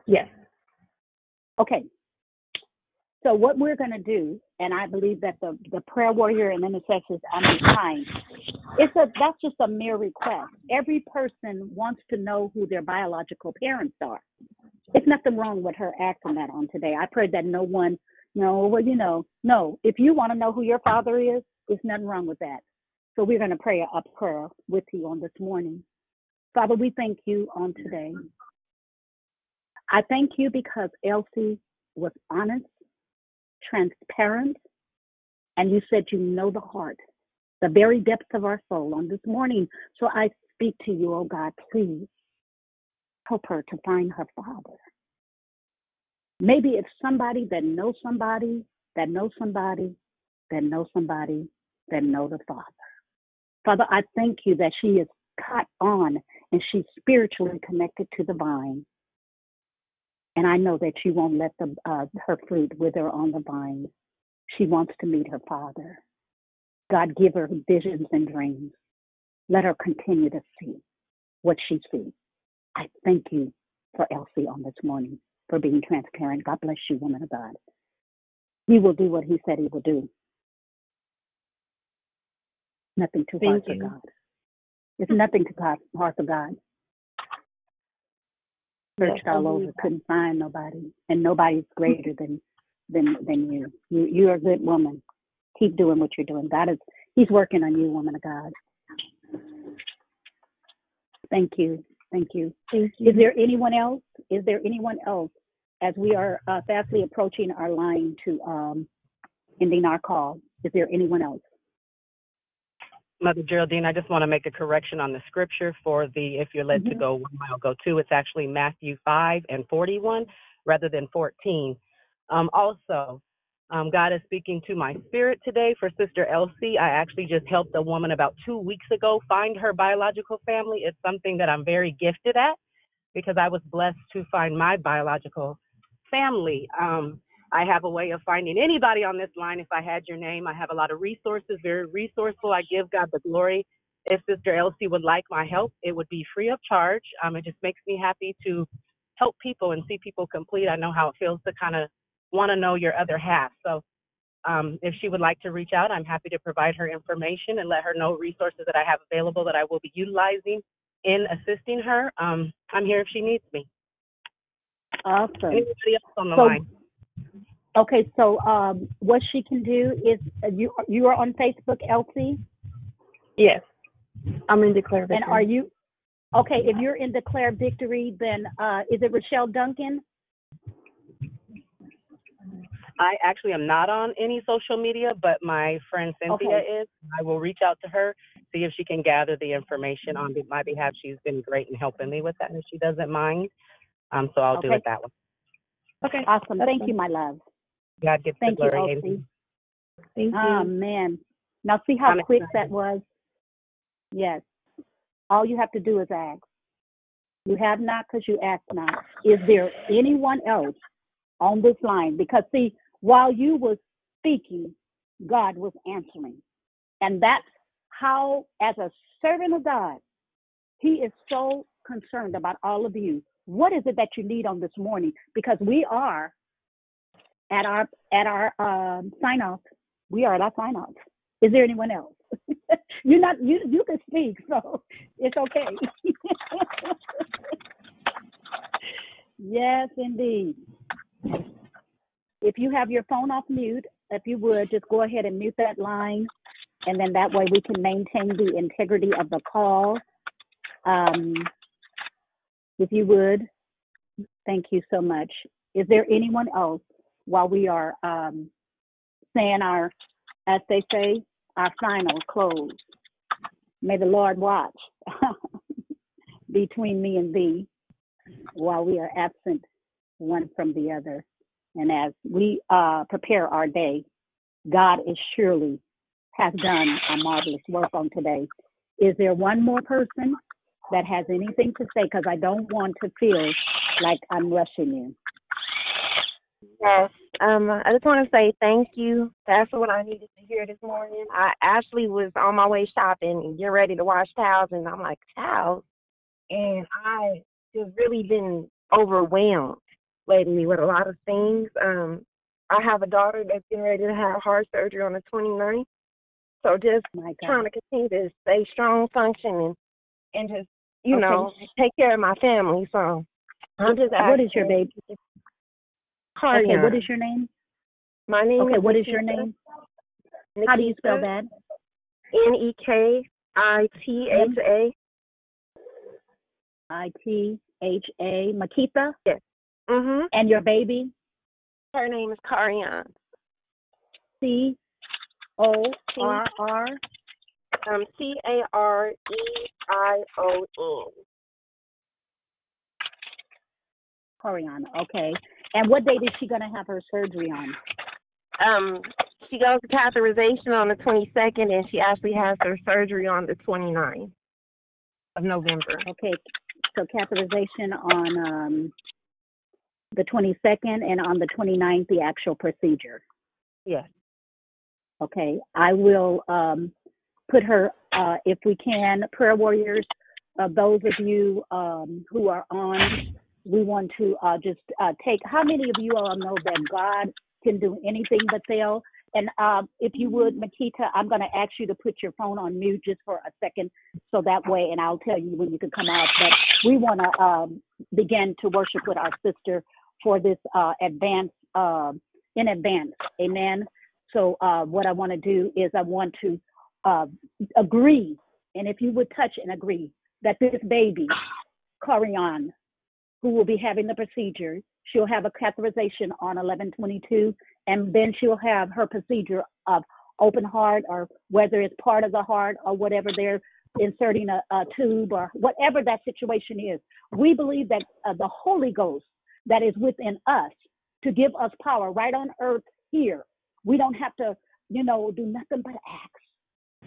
S25: Yes.
S10: Okay. So what we're going to do, and I believe that the the prayer warrior and intercessors on this line, it's a that's just a mere request. Every person wants to know who their biological parents are. It's nothing wrong with her asking that on today. I pray that no one, no, well, you know, no. If you want to know who your father is, there's nothing wrong with that. So we're going to pray a prayer with you on this morning. Father, we thank you on today. I thank you because Elsie was honest, transparent, and you said you know the heart, the very depths of our soul on this morning. So I speak to you, oh God, please help her to find her father. Maybe it's somebody that knows somebody, that knows somebody, that knows somebody, that know the Father. Father, I thank you that she is caught on and she's spiritually connected to the vine. And I know that you won't let the, uh, her fruit wither on the vine. She wants to meet her Father. God, give her visions and dreams. Let her continue to see what she sees. I thank you for Elsie on this morning for being transparent. God bless you, woman of God. He will do what he said he will do. Nothing too hard
S25: Thank
S10: for
S25: you.
S10: God. It's nothing too hard hard for God. Searched all over, couldn't find nobody, and nobody's hmm. greater than than than you. You you're a good woman. Keep doing what you're doing. God is He's working on you, woman of God. Thank you. Thank you.
S25: Thank you.
S10: Is there anyone else? Is there anyone else as we are uh, fastly approaching our line to um, ending our call? Is there anyone else?
S21: Mother Geraldine, I just want to make a correction on the scripture for the if you're led to
S10: Mhm.
S21: go one mile, go two. It's actually Matthew 5 and 41 rather than 14. Um, also, um, God is speaking to my spirit today for Sister Elsie. I actually just helped a woman about two weeks ago find her biological family. It's something that I'm very gifted at because I was blessed to find my biological family. Um, I have a way of finding anybody on this line if I had your name. I have a lot of resources, very resourceful. I give God the glory. If Sister Elsie would like my help, it would be free of charge. Um, it just makes me happy to help people and see people complete. I know how it feels to kind of want to know your other half. So um, if she would like to reach out, I'm happy to provide her information and let her know resources that I have available that I will be utilizing in assisting her. Um, I'm here if she needs me.
S10: Awesome.
S21: Anybody else on the
S10: So-
S21: line?
S10: Okay, so um, what she can do is uh, you you are on Facebook, Elsie,
S25: Yes. I'm in declare victory.
S10: and are you okay? If you're in Declare Victory, then uh, is it Rochelle Duncan?
S21: I actually am not on any social media, but my friend Cynthia
S10: Okay.
S21: is. I will reach out to her, see if she can gather the information on my behalf. She's been great in helping me with that, and she doesn't mind. Um, so I'll do
S10: Okay.
S21: it that way.
S10: Okay, awesome. Thank
S25: fine.
S10: you, my love.
S21: God gets
S10: Thank
S21: the
S10: you,
S21: glory.
S10: Elsie.
S21: Amen.
S25: Thank you.
S10: Oh man. Now see how
S21: I'm
S10: quick
S21: excited.
S10: that was? Yes. All you have to do is ask. You have not because you ask not. Is there anyone else on this line? Because see, while you was speaking, God was answering. And that's how, as a servant of God, he is so concerned about all of you. What is it that you need on this morning? Because we are at our at our um, sign off. We are at our sign off. Is there anyone else? You're not you you can speak, so it's okay. yes, indeed. If you have your phone off mute, if you would just go ahead and mute that line, and then that way we can maintain the integrity of the call. Um, if you would, thank you so much. Is there anyone else while we are um, saying our, as they say, our final close? May the Lord watch between me and thee while we are absent one from the other. And as we uh, prepare our day, God is surely has done a marvelous work on today. Is there one more person that has anything to say? Because I don't want to feel like I'm rushing you.
S3: Yes. Um, I just want to say thank you. That's what I needed to hear this morning. I actually was on my way shopping and getting ready to wash towels, and I'm like, towels? And I just really been overwhelmed lately with a lot of things. Um, I have a daughter that's getting ready to have heart surgery on the 29th. So just
S10: My
S3: trying to continue to stay strong, functioning, and just, you
S10: Okay.
S3: know, take care of my family. So I'm just
S10: What is your baby? Okay, what is your name?
S3: My name
S10: Okay,
S3: is
S10: what is your
S3: Nikita.
S10: name? How do you spell that?
S3: N E K I T H A.
S10: I T H A. Makita?
S3: Yes. Mhm.
S10: And your baby?
S3: Her name is Carion.
S10: C O R R.
S3: Um, C A R E I O N.
S10: Coriana. Okay. And what date is she going to have her surgery on?
S3: Um, she goes to catheterization on the 22nd, and she actually has her surgery on the 29th of November.
S10: Okay. So catheterization on um, the 22nd and on the 29th, the actual procedure.
S3: Yes.
S10: Okay. I will um, put her, uh, if we can, prayer warriors, uh, those of you um, who are on, we want to uh, just uh, take, how many of you all know that God can do anything but fail? And uh, if you would, Makita, I'm going to ask you to put your phone on mute just for a second, so that way, and I'll tell you when you can come out. But we want to um, begin to worship with our sister for this uh, advance, uh, in advance. Amen. So uh, what I want to do is I want to uh, agree, and if you would touch and agree that this baby, Corian, who will be having the procedure, she'll have a catheterization on 1122, and then she'll have her procedure of open heart or whether it's part of the heart or whatever they're inserting a, a tube or whatever that situation is. We believe that uh, the Holy Ghost that is within us to give us power right on earth here. We don't have to, you know, do nothing but ask.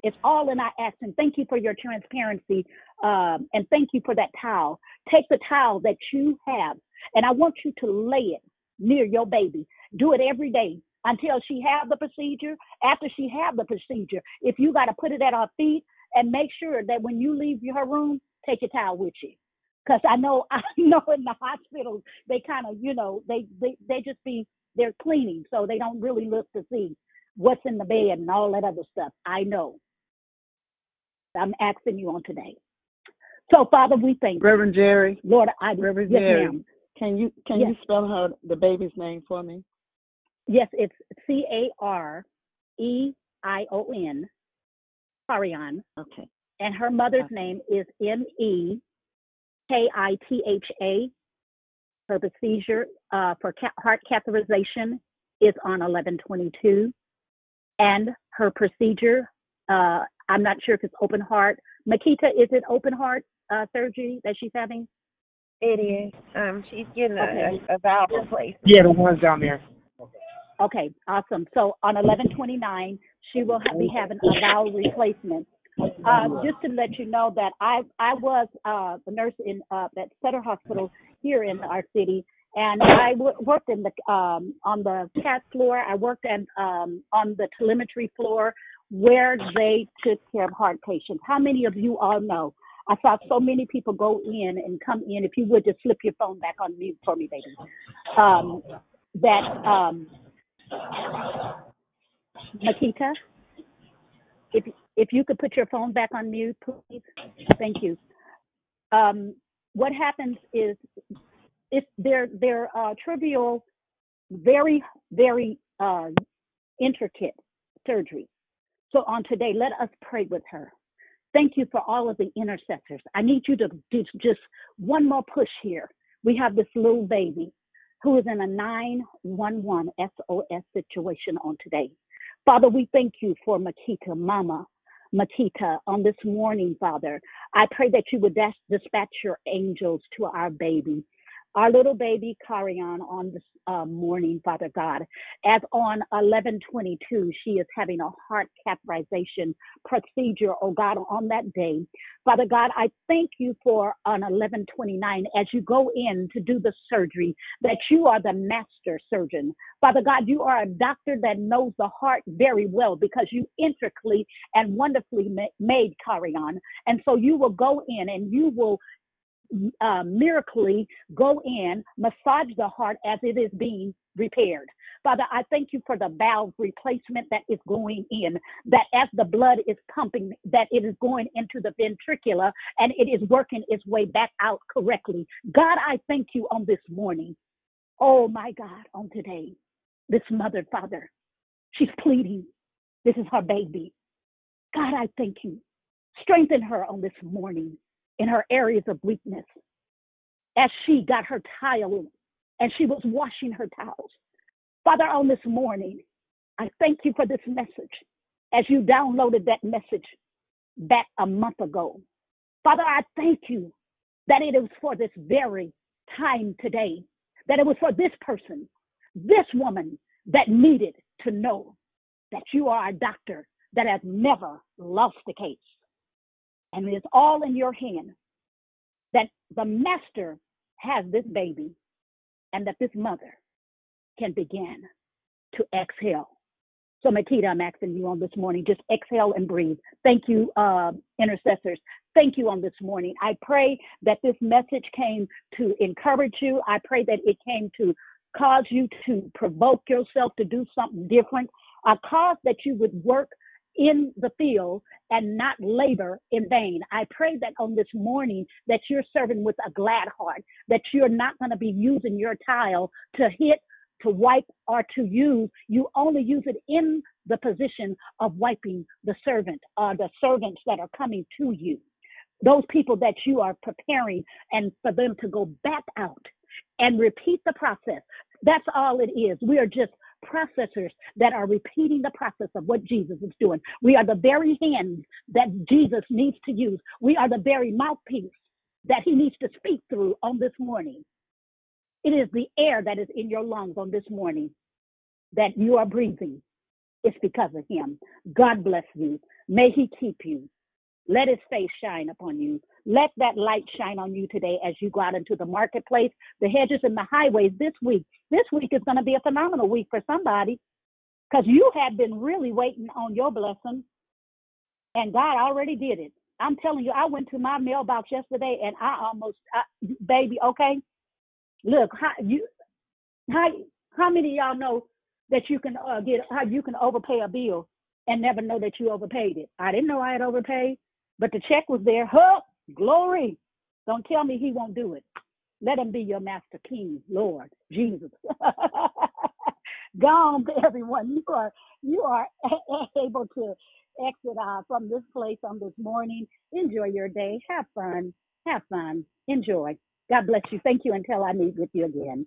S10: It's all in our acts. And thank you for your transparency. Um, and thank you for that towel. Take the towel that you have, and I want you to lay it near your baby. Do it every day until she have the procedure. After she have the procedure, if you got to put it at her feet, and make sure that when you leave her room, take your towel with you. Cause I know, I know in the hospitals they kind of, you know, they they they just be they're cleaning, so they don't really look to see what's in the bed and all that other stuff. I know. I'm asking you on today. So Father, we thank you.
S17: Reverend Jerry.
S10: Lord, I
S17: Reverend
S10: yes,
S17: Jerry.
S10: ma'am.
S17: Can you can
S10: Yes.
S17: you spell her the baby's name for me?
S10: Yes, it's C A R E I O N, Carion.
S17: Okay.
S10: And her mother's name is M E K I T H A. Her procedure uh, for ca- heart catheterization is on 1122. And her procedure, uh, I'm not sure if it's open heart. Makita, is it open heart uh, surgery that she's having?
S3: It is. Um, she's getting
S10: Okay.
S3: a, a valve replacement.
S14: Yeah, the ones down there.
S10: Okay, awesome. So on 1129, she will ha- be having a valve replacement. Uh, just to let you know that I I was uh, a nurse in uh, at Sutter Hospital here in our city, and I w- worked in the um, on the CAT floor. I worked at um, on the telemetry floor where they took care of heart patients. How many of you all know? I saw so many people go in and come in. If you would just flip your phone back on mute for me, baby. Um, that um, Makita, if if you could put your phone back on mute, please. Thank you. Um, what happens is it's they're they're uh, trivial, very very uh, intricate surgery. So on today, let us pray with her. Thank you for all of the intercessors. I need you to do just one more push here. We have this little baby who is in a 911 SOS situation on today. Father, we thank you for Makita, Mama Makita, on this morning, Father. I pray that you would dis- dispatch your angels to our baby. Our little baby Carion on this uh, morning, Father God, as on 1122, she is having a heart catheterization procedure, oh God, on that day. Father God, I thank you for on 1129 as you go in to do the surgery, that you are the master surgeon. Father God, you are a doctor that knows the heart very well because you intricately and wonderfully ma- made Carion. And so you will go in and you will uh, miraculously go in, massage the heart as it is being repaired. Father, I thank you for the valve replacement that is going in, that as the blood is pumping, that it is going into the ventricular and it is working its way back out correctly. God, I thank you on this morning. Oh my God, on today, this mother, Father, she's pleading. This is her baby. God, I thank you. Strengthen her on this morning in her areas of weakness as she got her towel and she was washing her towels. Father, on this morning, I thank you for this message as you downloaded that message back a month ago. Father, I thank you that it was for this very time today, that it was for this person, this woman that needed to know that you are a doctor that has never lost a case. And it is all in your hand that the master has this baby and that this mother can begin to exhale. So, Makita, I'm asking you on this morning, just exhale and breathe. Thank you, uh, intercessors. Thank you on this morning. I pray that this message came to encourage you. I pray that it came to cause you to provoke yourself to do something different. I cause that you would work in the field and not labor in vain. I pray that on this morning that you're serving with a glad heart, that you're not going to be using your tile to hit, to wipe, or to use. You only use it in the position of wiping the servant or the servants that are coming to you. Those people that you are preparing and for them to go back out and repeat the process. That's all it is. We are just processors that are repeating the process of what Jesus is doing. We are the very hands that Jesus needs to use. We are the very mouthpiece that he needs to speak through on this morning. It is the air that is in your lungs on this morning that you are breathing. It's because of him. God bless you. May he keep you. Let his face shine upon you. Let that light shine on you today as you go out into the marketplace, the hedges and the highways this week. This week is going to be a phenomenal week for somebody because you have been really waiting on your blessing and God already did it. I'm telling you, I went to my mailbox yesterday and I almost, I, baby, okay. Look, how you, how, how many y'all know that you can uh, get, how you can overpay a bill and never know that you overpaid it? I didn't know I had overpaid, but the check was there. Huh? Glory. Don't tell me he won't do it. Let him be your master king, Lord, Jesus. Gone to everyone. You are you are able to exit uh, from this place on this morning. Enjoy your day. Have fun. Have fun. Enjoy. God bless you. Thank you until I meet with you again.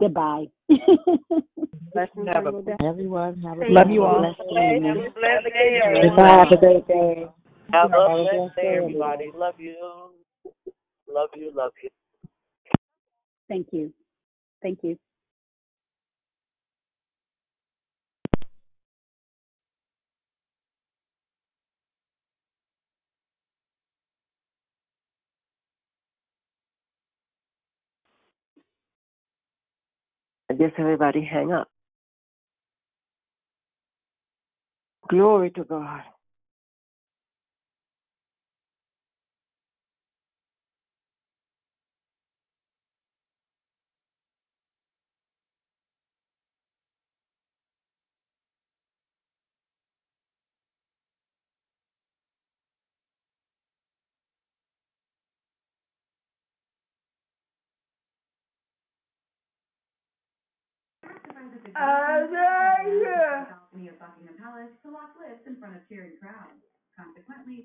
S10: Goodbye.
S6: Blessings
S19: Have a-
S6: on your day.
S11: Everyone, have a
S15: Love you all.
S11: blessed evening.
S22: Blessed day,
S15: Goodbye. Have a great day.
S22: Have
S15: Have a
S22: a
S15: blessed
S22: blessed day,
S15: day,
S22: everybody. Love you. Love you. Love you.
S10: Thank you. Thank you.
S26: I guess everybody hang up. Glory to God.
S27: Buckingham Palace to lock lips in front of cheering crowds. Consequently,